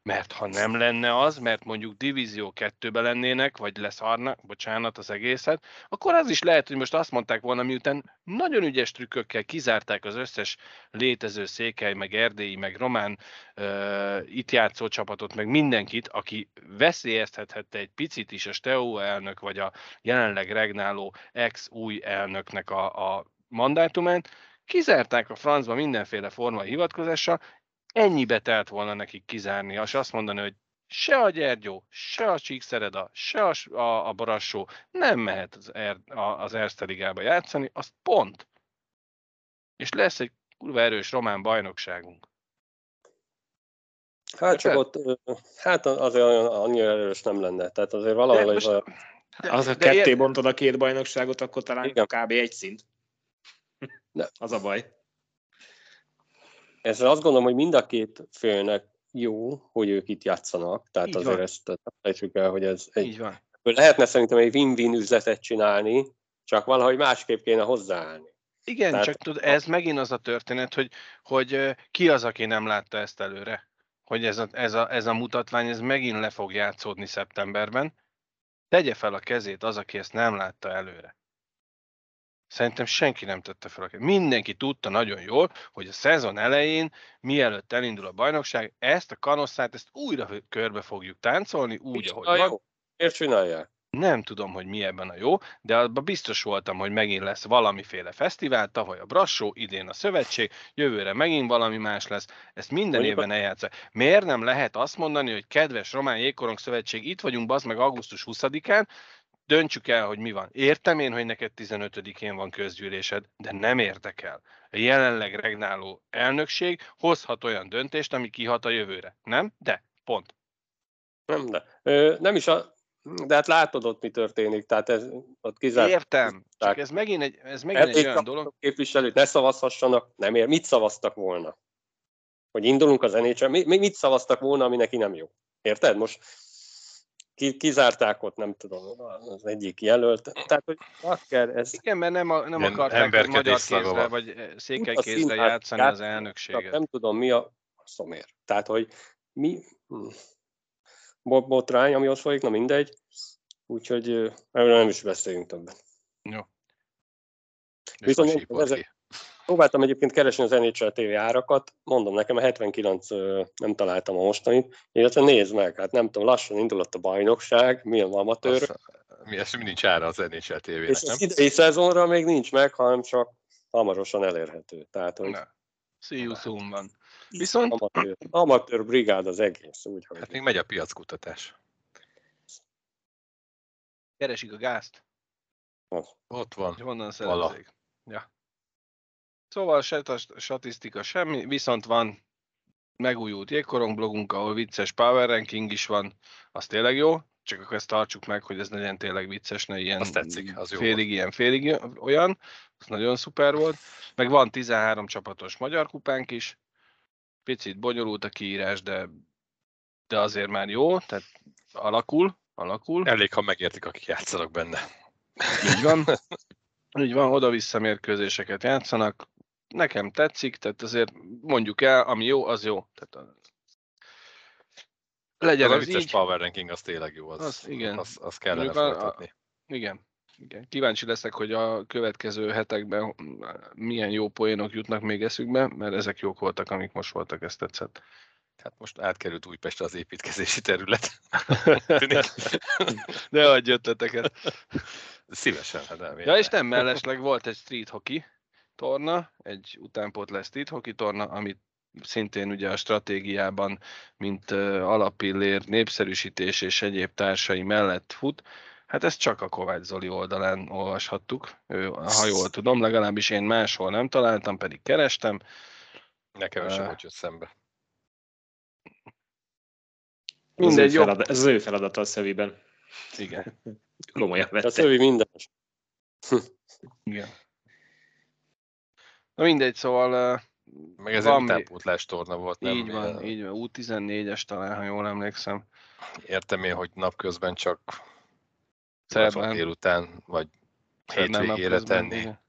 Mert ha nem lenne az, mert mondjuk divízió kettőbe lennének, vagy leszarnak, bocsánat az egészet, akkor az is lehet, hogy most azt mondták volna, miután nagyon ügyes trükkökkel kizárták az összes létező székely, meg erdélyi, meg román uh, itt játszó csapatot, meg mindenkit, aki veszélyeztethette egy picit is a Steaua elnök, vagy a jelenleg regnáló ex-új elnöknek a, a mandátumát, kizárták a francba mindenféle formai hivatkozással, ennyibe telt volna nekik kizárni, és azt mondani, hogy se a Gyergyó, se a Csíkszereda, se a, a, a Barassó nem mehet az, er, az Erste Ligába játszani, az pont. És lesz egy kurva erős román bajnokságunk. Hát csak ott, hát azért annyira erős nem lenne. Tehát azért valahol most, olyan... Az a ketté bontod a két bajnokságot, akkor talán Igen. kb. egy szint. De. Az a baj. Ezzel azt gondolom, hogy mind a két félnek jó, hogy ők itt játszanak. Tehát Így azért van. ezt fejtsük el, hogy ez egy, Így van. lehetne szerintem egy win-win üzletet csinálni, csak valahogy másképp kéne hozzáállni. Igen, Tehát, csak tud, ez megint az a történet, hogy, hogy ki az, aki nem látta ezt előre? Hogy ez a, ez, a, ez a mutatvány, ez megint le fog játszódni szeptemberben. Tegye fel a kezét az, aki ezt nem látta előre. Szerintem senki nem tette fel a Mindenki tudta nagyon jól, hogy a szezon elején, mielőtt elindul a bajnokság, ezt a kanosszát, ezt újra körbe fogjuk táncolni, úgy, ahogy van. Miért csinálják? Nem tudom, hogy mi ebben a jó, de abban biztos voltam, hogy megint lesz valamiféle fesztivál, tavaly a Brassó, idén a Szövetség, jövőre megint valami más lesz. Ezt minden Mondjuk évben eljátszák. Miért nem lehet azt mondani, hogy kedves Román Jégkorong Szövetség, itt vagyunk, bazd meg augusztus 20-án, döntsük el, hogy mi van. Értem én, hogy neked 15-én van közgyűlésed, de nem érdekel. A jelenleg regnáló elnökség hozhat olyan döntést, ami kihat a jövőre. Nem? De. Pont. Nem, de. Ö, nem is a... De hát látod ott, mi történik, tehát ez ott kizárt. Értem. Csak ez megint egy, ez megint egy olyan dolog. képviselőt ne szavazhassanak, nem ér. Mit szavaztak volna? Hogy indulunk az NHL, mi, mi- mit szavaztak volna, ami neki nem jó? Érted? Most kizárták ott, nem tudom, az egyik jelölt. Tehát, hogy bakker, ez Igen, mert nem, a, nem Ilyen akarták hogy magyar kézre, vagy eh, székely a kézre játszani az elnökséget. nem tudom mi a szomér. Tehát, hogy mi hm, bot- botrány, ami ott folyik, na mindegy. Úgyhogy ö, erről nem is beszéljünk többet. És Viszont ki. Próbáltam egyébként keresni az NHL TV árakat, mondom nekem a 79 ö, nem találtam a mostanit, illetve nézd meg, hát nem tudom, lassan indulott a bajnokság, milyen amatőr, Azt- Mi, ez nincs ára az NHL TV-nek, és nem? az idei szezonra még nincs meg, hanem csak hamarosan elérhető. Tehát, hogy. See you soon van. Viszont amatőr, amatőr brigád az egész, úgy, hogy Hát még megy a piackutatás. keresik a gázt, Ott van. honnan Vala. szerezzék. Ja. Szóval se statisztika semmi, viszont van megújult jégkorong blogunk, ahol vicces power ranking is van, az tényleg jó, csak akkor ezt tartsuk meg, hogy ez legyen tényleg vicces, ne ilyen Az tetszik, az jó félig ilyen, félig olyan, az nagyon szuper volt. Meg van 13 csapatos magyar kupánk is, picit bonyolult a kiírás, de, de azért már jó, tehát alakul, alakul. Elég, ha megértik, akik játszanak benne. Így van. Így van, oda-vissza mérkőzéseket játszanak. Nekem tetszik, tehát azért mondjuk el, ami jó, az jó. Tehát a... Legyen Az a ez vicces így. power ranking az tényleg jó. Az, Az igen. Az, az kellene Mondjuk a- a- folytatni. Igen. Igen. Kíváncsi leszek, hogy a következő hetekben milyen jó poénok jutnak még eszükbe, mert ezek jók voltak, amik most voltak, ezt tetszett. Hát most átkerült Újpestre az építkezési terület. De adj ötleteket. Szívesen, hát nem. Ja, és nem mellesleg volt egy street hockey torna, egy utánpótlás street hockey torna, amit szintén ugye a stratégiában, mint uh, alapillér, népszerűsítés és egyéb társai mellett fut. Hát ezt csak a Kovács Zoli oldalán olvashattuk, ő, ha jól tudom, legalábbis én máshol nem találtam, pedig kerestem. Nekem sem hogy jött szembe. Mindegy, ez, az ő jó. feladat, ez az ő feladata a szöviben. Igen, Komolyan a vette. szövi minden. igen. Na mindegy, szóval Meg ez Van egy utánpótlás torna volt, nem? így van, így van, U14-es talán, ha jól emlékszem. Értem én, hogy napközben csak Szerdán. délután, vagy Szerdán hétvégére tenni. igen.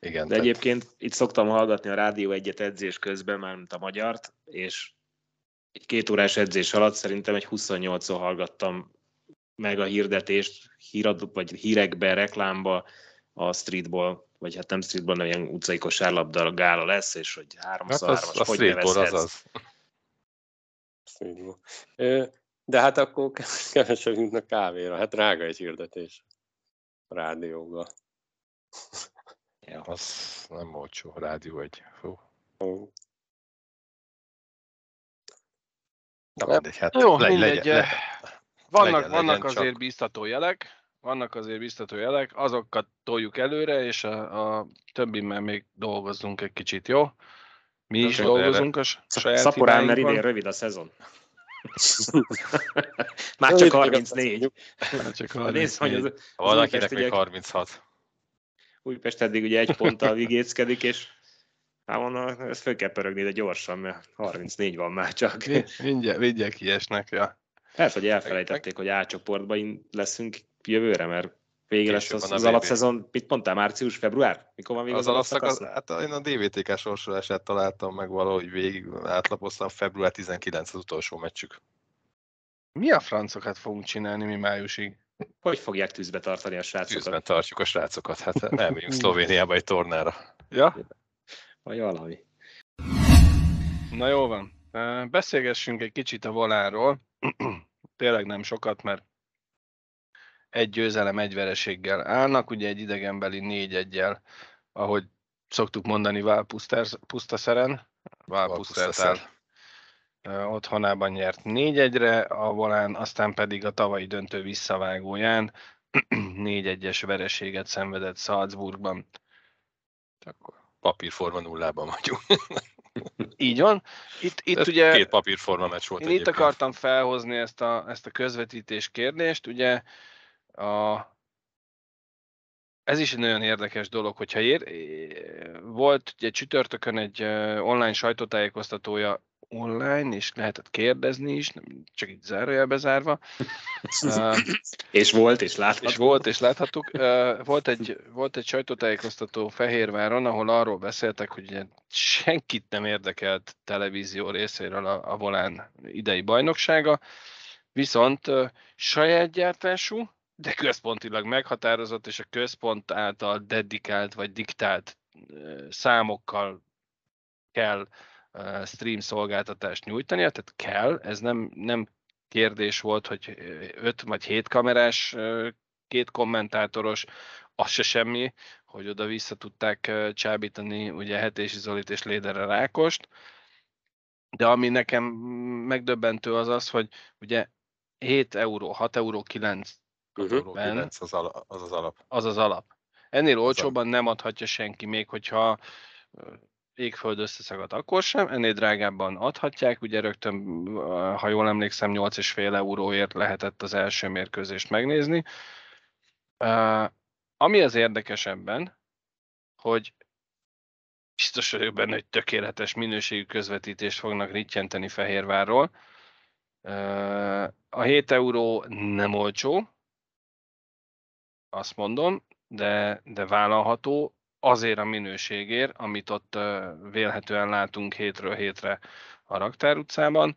Igen, De tehát egyébként itt szoktam hallgatni a rádió egyet edzés közben, már mint a magyart, és egy két órás edzés alatt szerintem egy 28-szor hallgattam meg a hirdetést, hírad, vagy hírekbe, reklámba a streetball, vagy hát nem streetball, hanem ilyen utcai kosárlabda gála lesz, és hogy hát háromszor az, hármas, a hogy az nevezhetsz. az. Ö, De hát akkor kevesebb jutnak kávéra. Hát drága egy hirdetés rádióba. Ja. Az nem olcsó, rádió egy. Fú. Na Ja. mindegy, hát Jó, le, mindegy. legyen, le, vannak, legyen- vannak legyen azért csak. biztató jelek, vannak azért biztató jelek, azokat toljuk előre, és a, a többimmel még dolgozzunk egy kicsit, jó? Mi is dolgozunk a saját Szaporán, mert idén rövid a szezon. Már csak 34. Hát Csak Nézd, hogy 34. az, valakinek még ugye- 36. Újpest eddig ugye egy ponttal vigéckedik, és hát mondom, ezt föl kell pörögni, de gyorsan, mert 34 van már csak. Mi- Mindjárt, mindjárt kiesnek, ja. Lehet, hogy elfelejtették, hogy A csoportban leszünk jövőre, mert vége lesz az, az alapszezon. Mit mondtál, március, február? Mikor van még az, Az alapszak, az, alapszakasz? hát én a DVTK sorsolását találtam meg valahogy végig, átlapoztam, február 19 az utolsó meccsük. Mi a francokat fogunk csinálni mi májusig? Hogy fogják tűzbe tartani a Tűzben srácokat? tartjuk a srácokat, hát elmegyünk Szlovéniába egy tornára. Ja? Vagy valami. Na jó van. Beszélgessünk egy kicsit a volánról. Tényleg nem sokat, mert egy győzelem, egy vereséggel állnak, ugye egy idegenbeli négy egyel, ahogy szoktuk mondani Vál Pusztaszeren, Vál Pusztertál otthonában nyert 4-1-re, a volán, aztán pedig a tavalyi döntő visszavágóján 4-1-es vereséget szenvedett Salzburgban. Akkor papírforma nullában vagyunk. Így van. Itt, itt ugye... Két papírforma meccs volt Én egyébként. itt akartam felhozni ezt a, ezt a közvetítés kérdést. Ugye a, ez is egy nagyon érdekes dolog, hogyha ér, volt ugye csütörtökön egy online sajtótájékoztatója online, és lehetett kérdezni is, nem csak itt zárójelbe zárva. uh, és volt, és láthattuk. És volt, és láthattuk. Uh, volt, egy, volt egy sajtótájékoztató Fehérváron, ahol arról beszéltek, hogy ugye senkit nem érdekelt televízió részéről a, a Volán idei bajnoksága, viszont uh, saját gyártású, de központilag meghatározott, és a központ által dedikált vagy diktált számokkal kell stream szolgáltatást nyújtani, tehát kell, ez nem, nem kérdés volt, hogy öt vagy hét kamerás, két kommentátoros, az se semmi, hogy oda vissza tudták csábítani ugye Hetési Zolit és Lédere Rákost, de ami nekem megdöbbentő az az, hogy ugye 7 euró, 6 euró 9 uh-huh. 9 az, ala, az az alap. Az az alap. Ennél olcsóban nem adhatja senki, még hogyha égföld összeszagad, akkor sem, ennél drágábban adhatják, ugye rögtön, ha jól emlékszem, 8,5 euróért lehetett az első mérkőzést megnézni. Ami az érdekesebben, hogy biztos vagyok benne, hogy tökéletes minőségű közvetítést fognak rittyenteni Fehérvárról. A 7 euró nem olcsó, azt mondom, de, de vállalható, azért a minőségért, amit ott vélhetően látunk hétről hétre a Raktár utcában.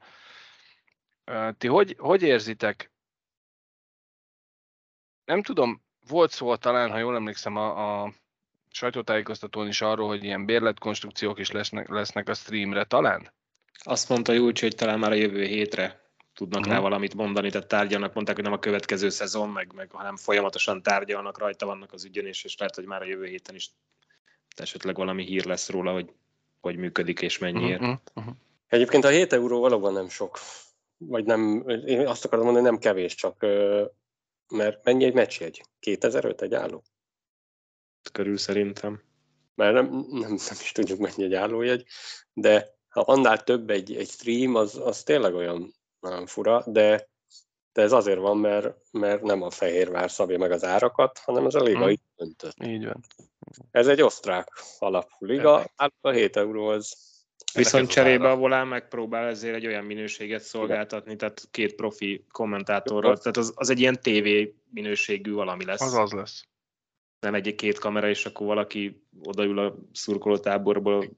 Ti hogy, hogy érzitek? Nem tudom, volt szó talán, ha jól emlékszem, a, a sajtótájékoztatón is arról, hogy ilyen bérletkonstrukciók is lesznek, lesznek a streamre talán? Azt mondta Júlcs, hogy talán már a jövő hétre tudnak uh-huh. rá valamit mondani, tehát tárgyalnak, mondták, hogy nem a következő szezon, meg, meg hanem folyamatosan tárgyalnak, rajta vannak az ügyön, és, és lehet, hogy már a jövő héten is esetleg valami hír lesz róla, hogy hogy működik és mennyiért. Uh-huh. Uh-huh. Egyébként a 7 euró valóban nem sok. Vagy nem, én azt akarom mondani, nem kevés, csak mert mennyi egy meccsjegy? 2005 egy álló? Körül szerintem. Mert nem, nem, nem is tudjuk mennyi egy állójegy, de ha annál több egy, egy stream, az, az tényleg olyan nagyon fura, de, de ez azért van, mert, mert nem a Fehérvár szabja meg az árakat, hanem az a liga hmm. így döntött. Így van. Ez egy osztrák alapú liga, hát a 7 euró az Viszont cserébe a Volán megpróbál ezért egy olyan minőséget szolgáltatni, tehát két profi kommentátorral, tehát az, az egy ilyen TV minőségű valami lesz. Az az lesz. Nem egy két kamera, és akkor valaki odaül a szurkolótáborból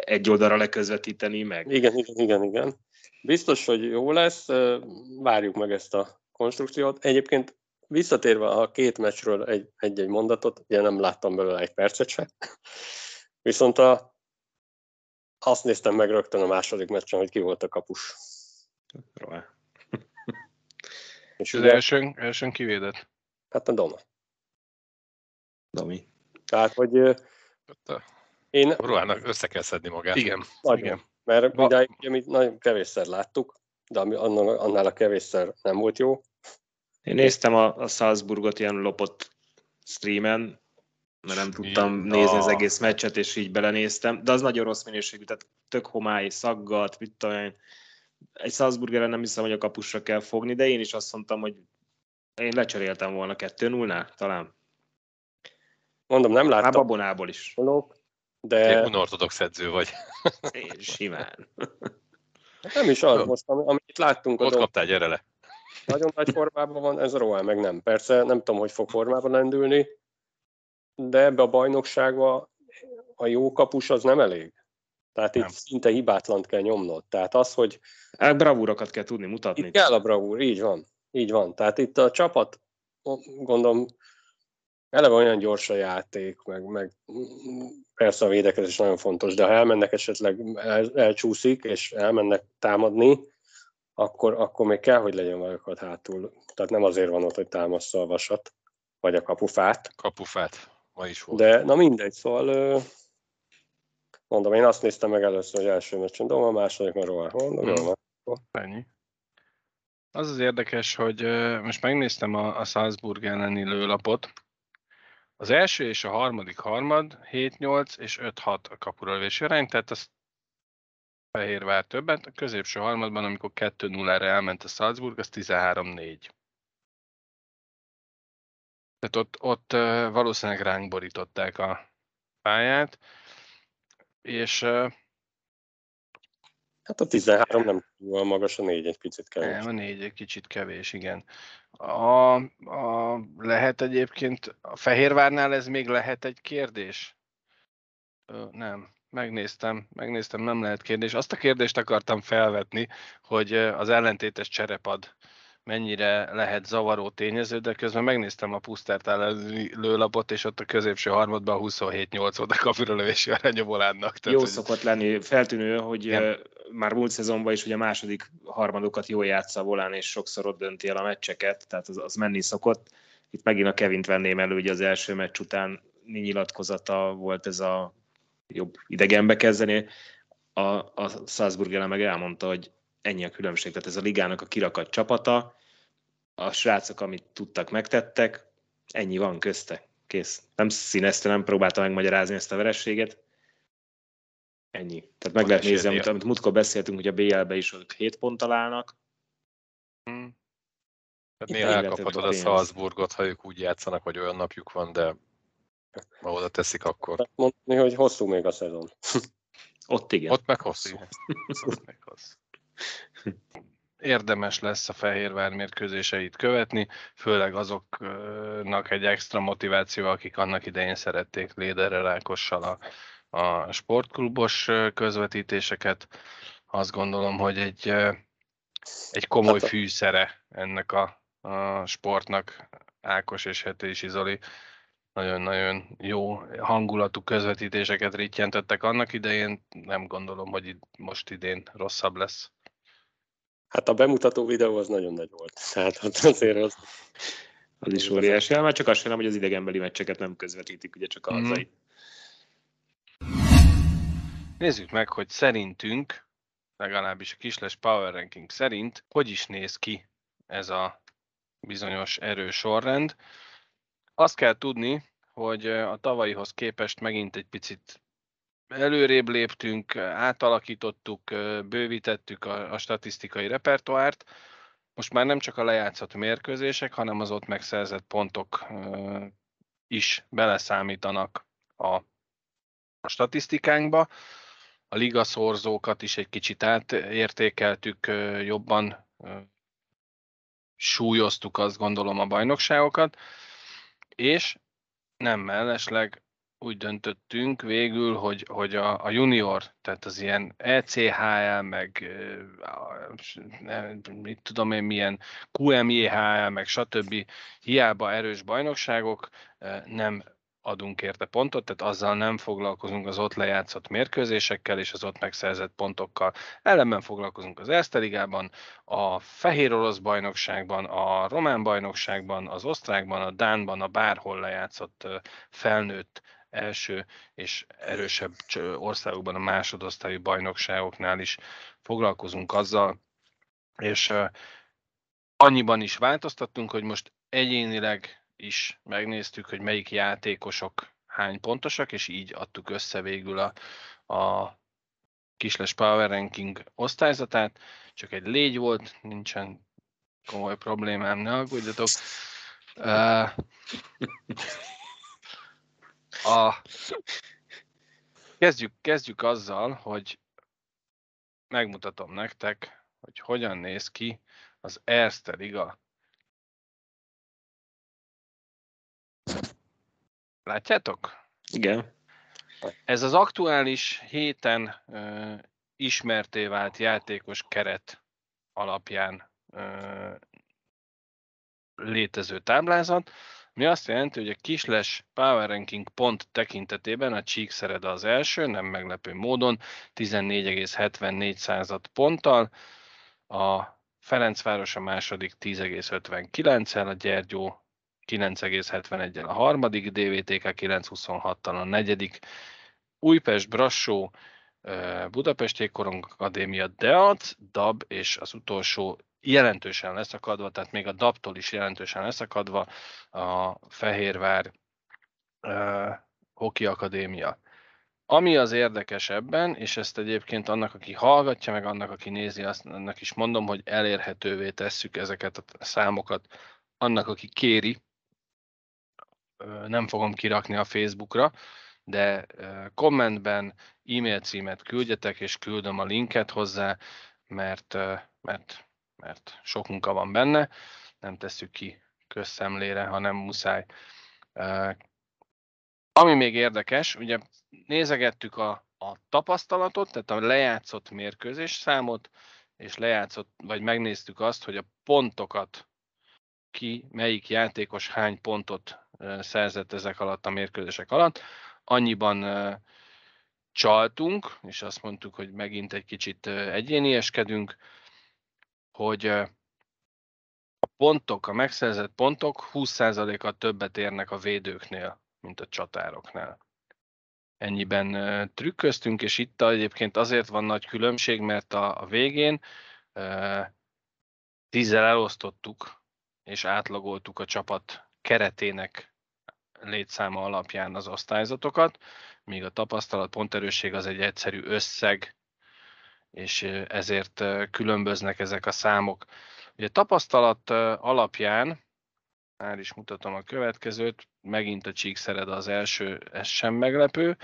egy oldalra leközvetíteni meg. Igen, igen, igen, igen. Biztos, hogy jó lesz, várjuk meg ezt a konstrukciót. Egyébként visszatérve a két meccsről egy, egy-egy mondatot, ugye nem láttam belőle egy percet se, viszont a, azt néztem meg rögtön a második meccsen, hogy ki volt a kapus. És az elsőn, elsőn kivédett? Hát a Doma. Domi. Tehát, hogy én... Ruhának össze kell szedni magát. Igen. Nagyon. Igen. Mert ba... idáig mi nagyon kevésszer láttuk, de annál a kevésszer nem volt jó. Én néztem a, a Salzburgot ilyen lopott streamen, mert nem tudtam ja. nézni az egész meccset, és így belenéztem, de az nagyon rossz minőségű, tehát tök homály, szaggat, mit tudom én. Egy Salzburgerre nem hiszem, hogy a kapusra kell fogni, de én is azt mondtam, hogy én lecseréltem volna 2-0-nál, talán. Mondom, nem láttam. Hát babonából is. De... Én unortodox edző vagy. Én simán. Nem is az, most amit láttunk. Ott kaptál, gyere le. Nagyon nagy formában van, ez a Royal meg nem. Persze nem tudom, hogy fog formában lendülni, de ebbe a bajnokságba a jó kapus az nem elég. Tehát nem. itt szinte hibátlant kell nyomnod. Tehát az, hogy... Hát bravúrokat kell tudni mutatni. Itt kell a bravúr, így van. Így van. Tehát itt a csapat, gondolom, eleve olyan gyors a játék, meg, meg persze a védekezés nagyon fontos, de ha elmennek esetleg, el, elcsúszik, és elmennek támadni, akkor, akkor még kell, hogy legyen vajokat hátul. Tehát nem azért van ott, hogy támaszza a vasat, vagy a kapufát. Kapufát. Ma is volt. De na mindegy, szóval mondom, én azt néztem meg először, hogy első meccsen Doma, a második meg Rovar. Mondom, Hmm. Ennyi. Az az érdekes, hogy most megnéztem a, a Salzburg elleni lőlapot. Az első és a harmadik harmad 7-8 és 5-6 a kapura lövési arány, tehát az Fehérvár többet. A középső harmadban, amikor 2-0-ra elment a Salzburg, az 13-4. Tehát ott, ott valószínűleg ránk borították a pályát, és Hát a 13 nem túl magas, a 4 egy picit kevés. Nem, a négy egy kicsit kevés, igen. A, a, lehet egyébként, a Fehérvárnál ez még lehet egy kérdés? Ö, nem, megnéztem, megnéztem, nem lehet kérdés. Azt a kérdést akartam felvetni, hogy az ellentétes cserepad mennyire lehet zavaró tényező, de közben megnéztem a Pusztert elleni lőlapot, és ott a középső harmadban 27-8 volt a kapiralövési aránya Volánnak. Jó hogy- szokott lenni, feltűnő, hogy Igen. Igen. már múlt szezonban is ugye a második harmadokat jól játsza a volán, és sokszor ott dönti el a meccseket, tehát az, az menni szokott. Itt megint a Kevint venném elő, ugye az első meccs után nyilatkozata volt ez a jobb idegenbe kezdeni. A, a Salzburg ellen meg elmondta, hogy ennyi a különbség, tehát ez a ligának a kirakat csapata, a srácok, amit tudtak, megtettek, ennyi van közte, kész. Nem színezte, nem próbálta megmagyarázni ezt a verességet, Ennyi. Tehát meg lehet nézni, amit, amit múltkor beszéltünk, hogy a BL-be is ők 7 ponttal állnak. Mm. Hát Itt néha elkaphatod a. Salzburgot, ha ők úgy játszanak, hogy olyan napjuk van, de ha oda teszik, akkor Tehát mondani, hogy hosszú még a szezon. Ott igen. ott meg hosszú. Ott meg az. Érdemes lesz a Fehérvár mérkőzéseit követni, főleg azoknak egy extra motiváció, akik annak idején szerették Léderre Rákossal a, a sportklubos közvetítéseket. Azt gondolom, hogy egy, egy komoly Hát a- fűszere ennek a, a sportnak Ákos és Hete is Izoli nagyon-nagyon jó hangulatú közvetítéseket rittyentettek annak idején. Nem gondolom, hogy itt most idén rosszabb lesz. Hát a bemutató videó az nagyon nagy volt. Tehát ott azért az, Az is óriási. Hát Már csak azt sem, hogy az idegenbeli meccseket nem közvetítik, ugye csak a Mhm. hazai. Nézzük meg, hogy szerintünk, legalábbis a Kisles Power Ranking szerint, hogy is néz ki ez a bizonyos erős sorrend. Azt kell tudni, hogy a tavalyihoz képest megint egy picit előrébb léptünk, átalakítottuk, bővítettük a, a statisztikai repertoárt. Most már nem csak a lejátszott mérkőzések, hanem az ott megszerzett pontok is beleszámítanak a, a statisztikánkba. A ligaszorzókat is egy kicsit átértékeltük, jobban súlyoztuk azt gondolom a bajnokságokat, és nem mellesleg úgy döntöttünk végül, hogy, hogy a, a junior, tehát az ilyen ECHL, meg nem, mit tudom én, milyen QMJHL, meg stb. hiába erős bajnokságok, nem adunk érte pontot, tehát azzal nem foglalkozunk az ott lejátszott mérkőzésekkel és az ott megszerzett pontokkal. Ellenben foglalkozunk az Erste Ligában, a Fehér Orosz bajnokságban, a Román bajnokságban, az Osztrákban, a Dánban, a bárhol lejátszott felnőtt első és erősebb országokban a másodosztályú bajnokságoknál is foglalkozunk azzal, és annyiban is változtattunk, hogy most egyénileg is megnéztük, hogy melyik játékosok hány pontosak, és így adtuk össze végül a, a Kisles Power Ranking osztályzatát. Csak egy légy volt, nincsen komoly problémám, ne aggódjatok. Uh, a, kezdjük, kezdjük azzal, hogy megmutatom nektek, hogy hogyan néz ki az Erste Liga. Látjátok? Igen. Ez az aktuális héten ö, ismerté vált játékos keret alapján ö, létező táblázat, mi azt jelenti, hogy a kisles Power Ranking pont tekintetében a Csíkszereda az első, nem meglepő módon, 14,74 század ponttal, a Ferencváros a második 10,59-el, a Gyergyó 9,71-el a harmadik, DVTK 9,26-tal a negyedik, Újpest, Brassó, Budapest Jégkorong Akadémia, DEAC, DAB és az utolsó jelentősen leszakadva, tehát még a DAB-tól is jelentősen leszakadva a Fehérvár uh, Hoki Akadémia. Ami az érdekes ebben, és ezt egyébként annak, aki hallgatja, meg annak, aki nézi, azt, annak is mondom, hogy elérhetővé tesszük ezeket a számokat annak, aki kéri, nem fogom kirakni a Facebookra, de kommentben e-mail címet küldjetek, és küldöm a linket hozzá, mert, mert, mert sok munka van benne, nem tesszük ki közszemlére, hanem muszáj. Ami még érdekes, ugye nézegettük a, a tapasztalatot, tehát a lejátszott mérkőzés számot, és lejátszott, vagy megnéztük azt, hogy a pontokat ki, melyik játékos hány pontot szerzett ezek alatt a mérkőzések alatt. Annyiban csaltunk, és azt mondtuk, hogy megint egy kicsit egyénieskedünk, hogy a pontok, a megszerzett pontok 20%-a többet érnek a védőknél, mint a csatároknál. Ennyiben trükköztünk, és itt egyébként azért van nagy különbség, mert a, a végén tízzel elosztottuk, és átlagoltuk a csapat keretének létszáma alapján az osztályzatokat, míg a tapasztalat ponterősség az egy egyszerű összeg, és ezért különböznek ezek a számok. Ugye tapasztalat alapján, már is mutatom a következőt, megint a Csíkszered az első, ez sem meglepő.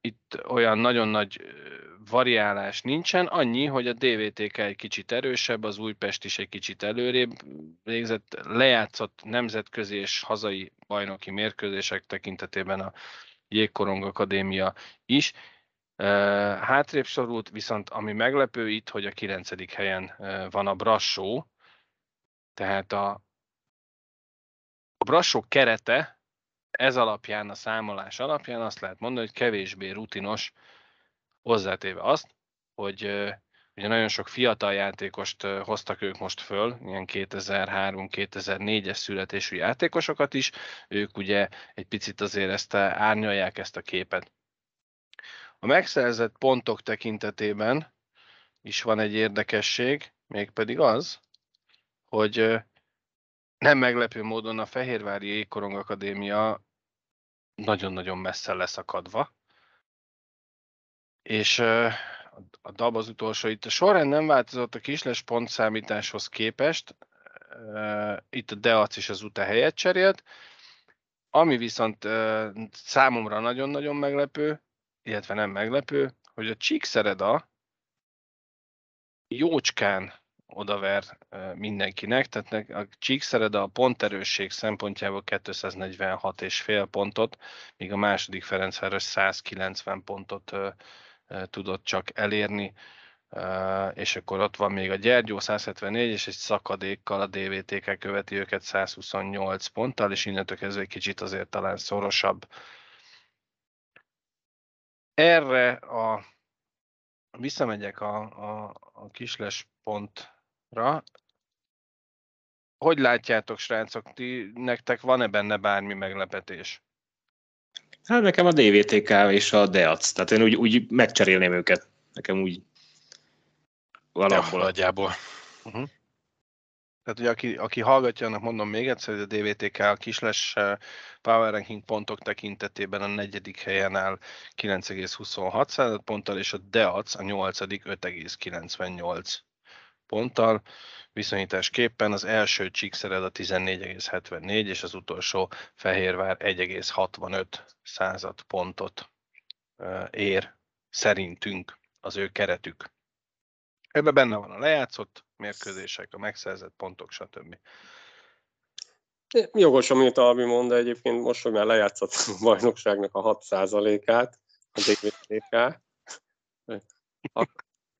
Itt olyan nagyon nagy variálás nincsen, annyi, hogy a DVTK egy kicsit erősebb, az Újpest is egy kicsit előrébb végzett, lejátszott nemzetközi és hazai bajnoki mérkőzések tekintetében a Jégkorong Akadémia is. Hátrébb sorult, viszont ami meglepő itt, hogy a kilencedik helyen van a Brassó, tehát a, a Brassó kerete ez alapján, a számolás alapján azt lehet mondani, hogy kevésbé rutinos, hozzátéve azt, hogy ugye nagyon sok fiatal játékost hoztak ők most föl, ilyen 2003-2004-es születésű játékosokat is, ők ugye egy picit azért ezt árnyalják ezt a képet. A megszerzett pontok tekintetében is van egy érdekesség, mégpedig az, hogy nem meglepő módon a Fehérvári Ékorong Akadémia nagyon-nagyon messze leszakadva, és a DAB az utolsó. Itt a sorrend nem változott a kisles pontszámításhoz képest, itt a DEAC is az UTA helyet cserélt, ami viszont számomra nagyon-nagyon meglepő, illetve nem meglepő, hogy a Csíkszereda jócskán odaver mindenkinek, tehát a Csíkszereda a ponterősség szempontjából 246 és fél pontot, míg a második Ferencváros 190 pontot tudott csak elérni, és akkor ott van még a Gyergyó 174, és egy szakadékkal a DVTK követi őket 128 ponttal, és innentől kezdve egy kicsit azért talán szorosabb. Erre a visszamegyek a, a, a kisles pontra. Hogy látjátok, srácok, ti, nektek van-e benne bármi meglepetés? Hát nekem a DVTK és a DEAC, tehát én úgy, úgy megcserélném őket. Nekem úgy alapból. Nagyjából. Uh-huh. Tehát ugye aki, aki hallgatja, annak mondom még egyszer, hogy a DVTK a kisles eh, Power Ranking pontok tekintetében a negyedik helyen áll 9,26 ponttal, és a DEAC a nyolcadik 5,98 ponttal. Viszonyításképpen az első Csíkszered a 14,74 és az utolsó Fehérvár 1,65 század pontot ér szerintünk az ő keretük. Ebben benne van a lejátszott mérkőzések, a megszerzett pontok, stb. Jogos, amit Albi mond, de egyébként most, hogy már lejátszott a bajnokságnak a 6%-át, a DVTK,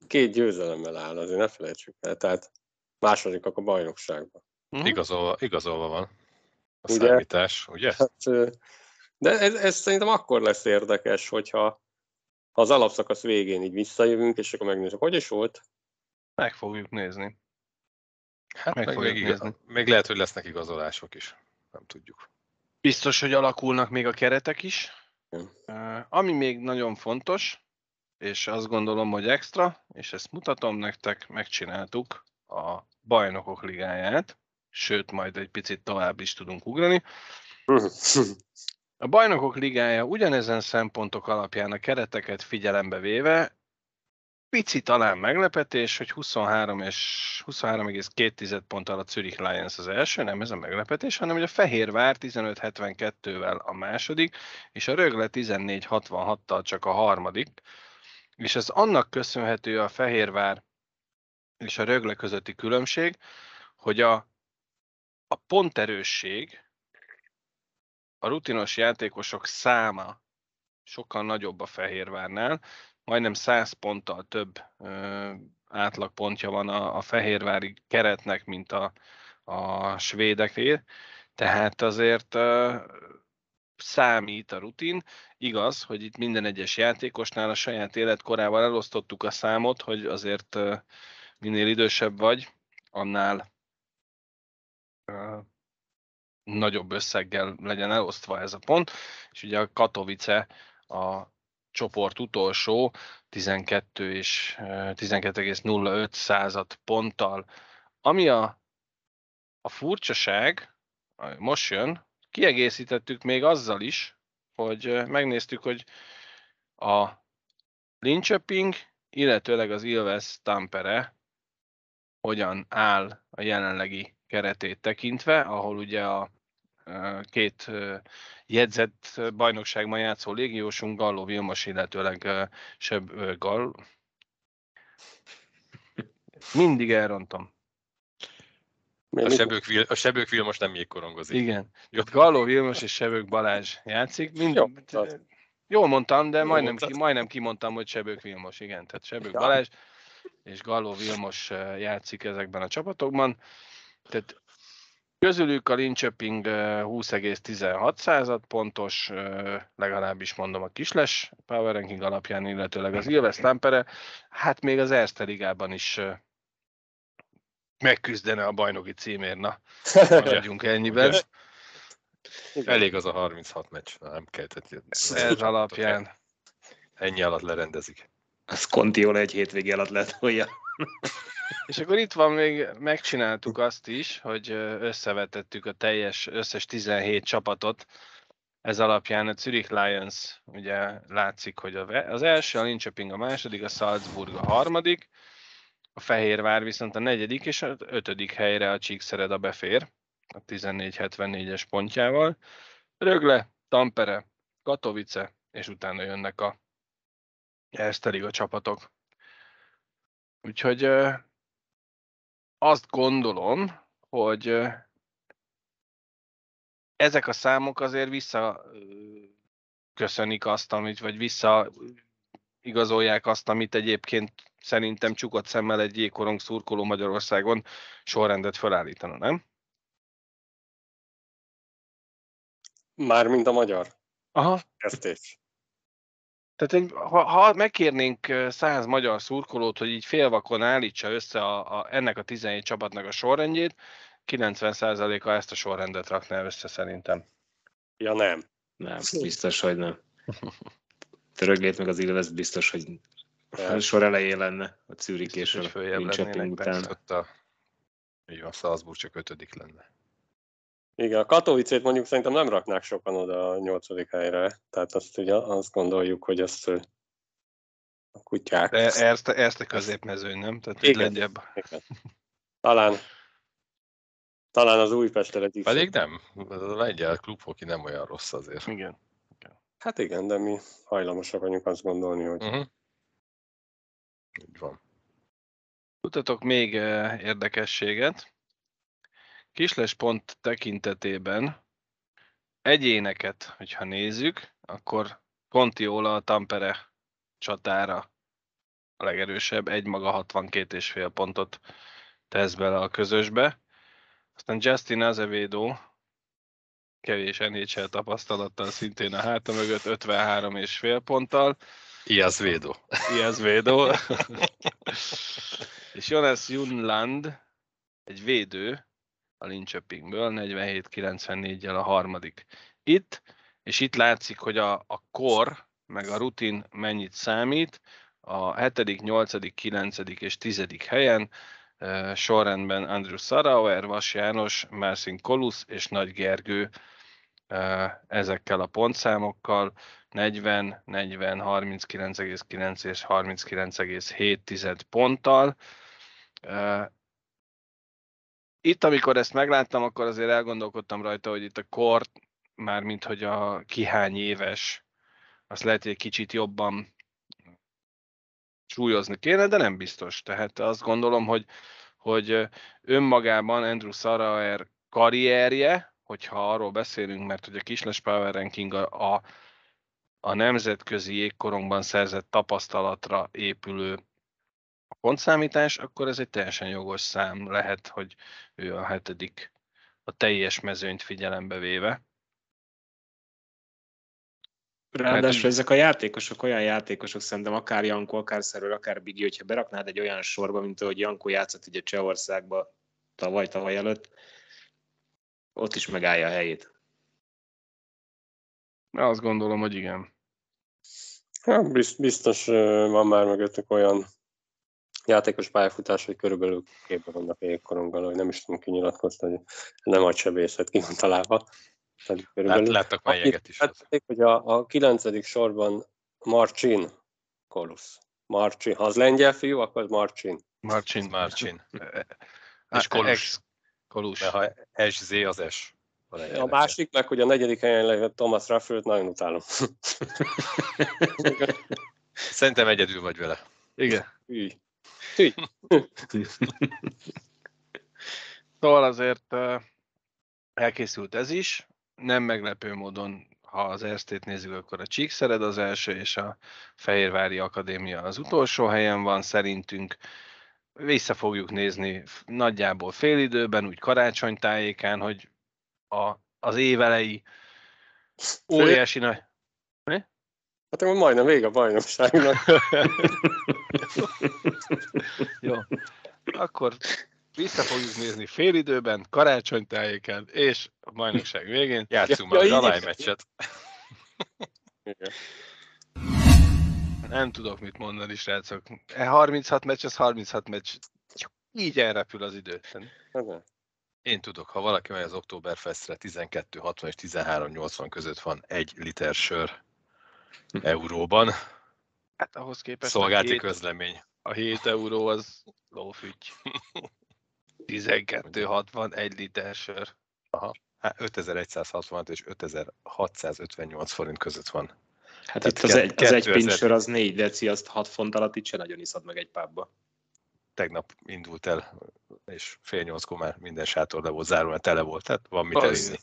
két győzelemmel áll, azért ne felejtsük el. Tehát másodikak a bajnokságban. Uh-huh. Igazolva, igazolva van a ugye? számítás, ugye? Hát, de ez, ez szerintem akkor lesz érdekes, hogyha ha az alapszakasz végén így visszajövünk, és akkor megnézzük, hogy is volt, Meg fogjuk nézni. Hát Meg meg, fogjuk még, nézni. még lehet, hogy lesznek igazolások is. Nem tudjuk. Biztos, hogy alakulnak még a keretek is. Uh, Ami még nagyon fontos, és azt gondolom, hogy extra, és ezt mutatom nektek, megcsináltuk a bajnokok ligáját, sőt, majd egy picit tovább is tudunk ugrani. A bajnokok ligája ugyanezen szempontok alapján a kereteket figyelembe véve pici talán meglepetés, hogy 23 és 23,2 ponttal a Zürich Lions az első, nem ez a meglepetés, hanem hogy a Fehérvár 15-72-vel a második, és a Rögle 14-66-tal csak a harmadik. És ez annak köszönhető a Fehérvár és a Rögle közötti különbség, hogy a, a ponterősség, a rutinos játékosok száma sokkal nagyobb a Fehérvárnál, majdnem 100 ponttal több ö, átlagpontja van a, a fehérvári keretnek, mint a, a svédeké, tehát azért ö, számít a rutin. Igaz, hogy itt minden egyes játékosnál a saját életkorával elosztottuk a számot, hogy azért ö, minél idősebb vagy, annál ö, nagyobb összeggel legyen elosztva ez a pont, és ugye a Katowice a csoport utolsó 12 és ö, 12,05 század ponttal. Ami a, a furcsaság, most jön, kiegészítettük még azzal is, hogy megnéztük, hogy a Linköping, illetőleg az Ilves Tampere hogyan áll a jelenlegi keretét tekintve, ahol ugye a két jegyzett bajnokságban játszó légiósunk, Galló Vilmos, illetőleg Seb, Gall... Mindig elrontom. Még A sebők, a sebők Vilmos nem jégkorongozik. Igen. Jó. Galló Vilmos és Sebők Balázs játszik. Mind... Jó, tehát- Jól mondtam, de Jól majdnem, mondtad. ki, majdnem kimondtam, hogy Sebők Vilmos, igen. Tehát Sebők Ja. Balázs és Galló Vilmos játszik ezekben a csapatokban. Tehát közülük a Linköping eh, 20,16 század pontos, legalábbis mondom a kisles Power Ranking alapján, illetőleg az Ilves Tampere, hát még az Erste Ligában is megküzdene a bajnoki címért, na, maradjunk ennyiben. Elég az a 36 meccs, Na, nem kell. Tehát, Ez alapján. Ennyi alatt lerendezik. Az Contiola egy hétvége alatt letolja. És akkor itt van még, megcsináltuk azt is, hogy összevetettük a teljes, összes 17 csapatot. Ez alapján a Zurich Lions, ugye látszik, hogy a az első, a Linköping a második, a Salzburg a harmadik, a Fehérvár viszont a negyedik, és az ötödik helyre a Csíkszereda befér, a 1474-es pontjával. Rögle, Tampere, Katowice, és utána jönnek a Erste Liga csapatok. Úgyhogy azt gondolom, hogy ezek a számok azért vissza köszönik azt, amit, vagy vissza igazolják azt, amit egyébként szerintem csukott szemmel egy jégkorong szurkoló Magyarországon sorrendet felállítana, nem? Mármint a magyar Aha. kezdés. Tehát egy, ha, ha megkérnénk száz magyar szurkolót, hogy így félvakon állítsa össze a, a, ennek a 17 csapatnak a sorrendjét, 90%-a ezt a sorrendet rakná össze szerintem. Ja nem. Nem, biztos, hogy nem. Töröglét meg az Ilves biztos, hogy a sor elején lenne a Zürich és a Linköping után. Ott a, így van, Salzburg csak ötödik lenne. Igen, a Katowicét mondjuk szerintem nem raknák sokan oda a nyolcadik helyre. Tehát azt ugye azt gondoljuk, hogy ezt a kutyák. De ezt, ezt a nem? Tehát egy Igen. legyebb. Igen. Talán, talán az Újpestel egyik. Pedig nem, ez a lengyel klubhoki nem olyan rossz azért. Igen. Hát igen, de mi hajlamosak vagyunk azt gondolni, hogy Uh-huh. Így van. Mutatok még érdekességet. Kisles pont tekintetében egyéneket, hogyha nézzük, akkor Contiola a Tampere csatára a legerősebb, egy maga 62,5 pontot tesz bele a közösbe. Aztán Justin Azevedo kevés NHL tapasztalattal szintén a háta mögött 53,5 ponttal. Iaz Védó. Iaz Védó. És Jonas Junland, egy védő a Linköpingből, 47-94-jel a harmadik itt, és itt látszik, hogy a, a kor, meg a rutin mennyit számít, a 7., 8., 9. és 10. helyen uh, sorrendben Andrew Sarauer, Vas János, Marcin Kolusz és Nagy Gergő uh, ezekkel a pontszámokkal 40, 40, 39,9 és 39,7 ponttal. Itt, amikor ezt megláttam, akkor azért elgondolkodtam rajta, hogy itt a kort, már mint hogy a kihány éves, azt lehet, hogy egy kicsit jobban súlyozni kéne, de nem biztos. Tehát azt gondolom, hogy, hogy önmagában Andrew Sarauer karrierje, hogyha arról beszélünk, mert hogy a Kisles Power Ranking a, a, a nemzetközi jégkorongban szerzett tapasztalatra épülő pontszámítás, akkor ez egy teljesen jogos szám lehet, hogy ő a hetedik a teljes mezőnyt figyelembe véve. Ráadásul ezek a játékosok olyan játékosok, szerintem akár Janko, akár Szerőr, akár Bigi, hogyha beraknád egy olyan sorba, mint ahogy Janko játszott ugye Csehországba tavaly, tavaly előtt, ott is megállja a helyét. Azt gondolom, hogy igen. Ja, biztos van már mögöttük olyan játékos pályafutás, hogy körülbelül képben vannak égkoronggal, hogy nem is tudom kinyilatkozni, hogy nem a sebészet ki van találva. Lát, láttak már jeget is. Látték, hogy a, a kilencedik sorban Marcin Kolusz. Marcin. Ha az lengyel fiú, akkor az Marcin. Marcin. Marcin. És Kolus. Kolus. De ha SZ az S. A másik meg, hogy a negyedik helyen lejött Thomas Raffelt, nagyon utálom. Szerintem egyedül vagy vele. Igen. Hű. Hű. szóval azért elkészült ez is. Nem meglepő módon, ha az Erztét nézzük, akkor a Csíkszered az első, és a Fehérvári Akadémia az utolsó helyen van szerintünk. Vissza fogjuk nézni nagyjából félidőben, úgy karácsony tájékán, hogy a, az évelei óriási nagy... Hát akkor majdnem vége a bajnokságnak. Jó. Akkor vissza fogjuk nézni félidőben, karácsony tájékán, és a bajnokság végén. Játszunk ja, már ja, a meccset. Nem tudok mit mondani, srácok. E 36 meccs, az 36 meccs. Így elrepül az idő. Én tudok, ha valaki megy az Oktoberfestre, 12,60 és 13,80 között van egy liter sör euróban. Hát ahhoz képest Szolgálti a hét, közlemény. A 7 euró az lófügy. 12,60 egy liter sör. Aha. Hát 5160 és 5658 forint között van. Hát Tehát itt az, egy, az egy pincsör az 4 deci, azt 6 font alatt itt se nagyon iszad meg egy pábba. Tegnap indult el, és fél nyolckor már minden sátor le volt zárva, mert tele volt, tehát van mit elinni.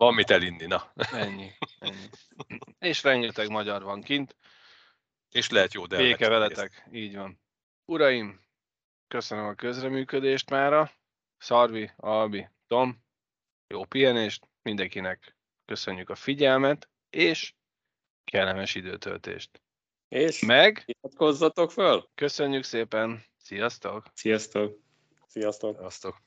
Van mit elinni, na. Ennyi, ennyi. És rengeteg magyar van kint. És lehet jó delmek. Béke veletek, így van. Uraim, köszönöm a közreműködést mára. Szarvi, Albi, Tom, jó pihenést, mindenkinek köszönjük a figyelmet, és kellemes időtöltést. És meg iratkozzatok föl. Köszönjük szépen. Sziasztok! Sziasztok! Sziasztok! Sziasztok!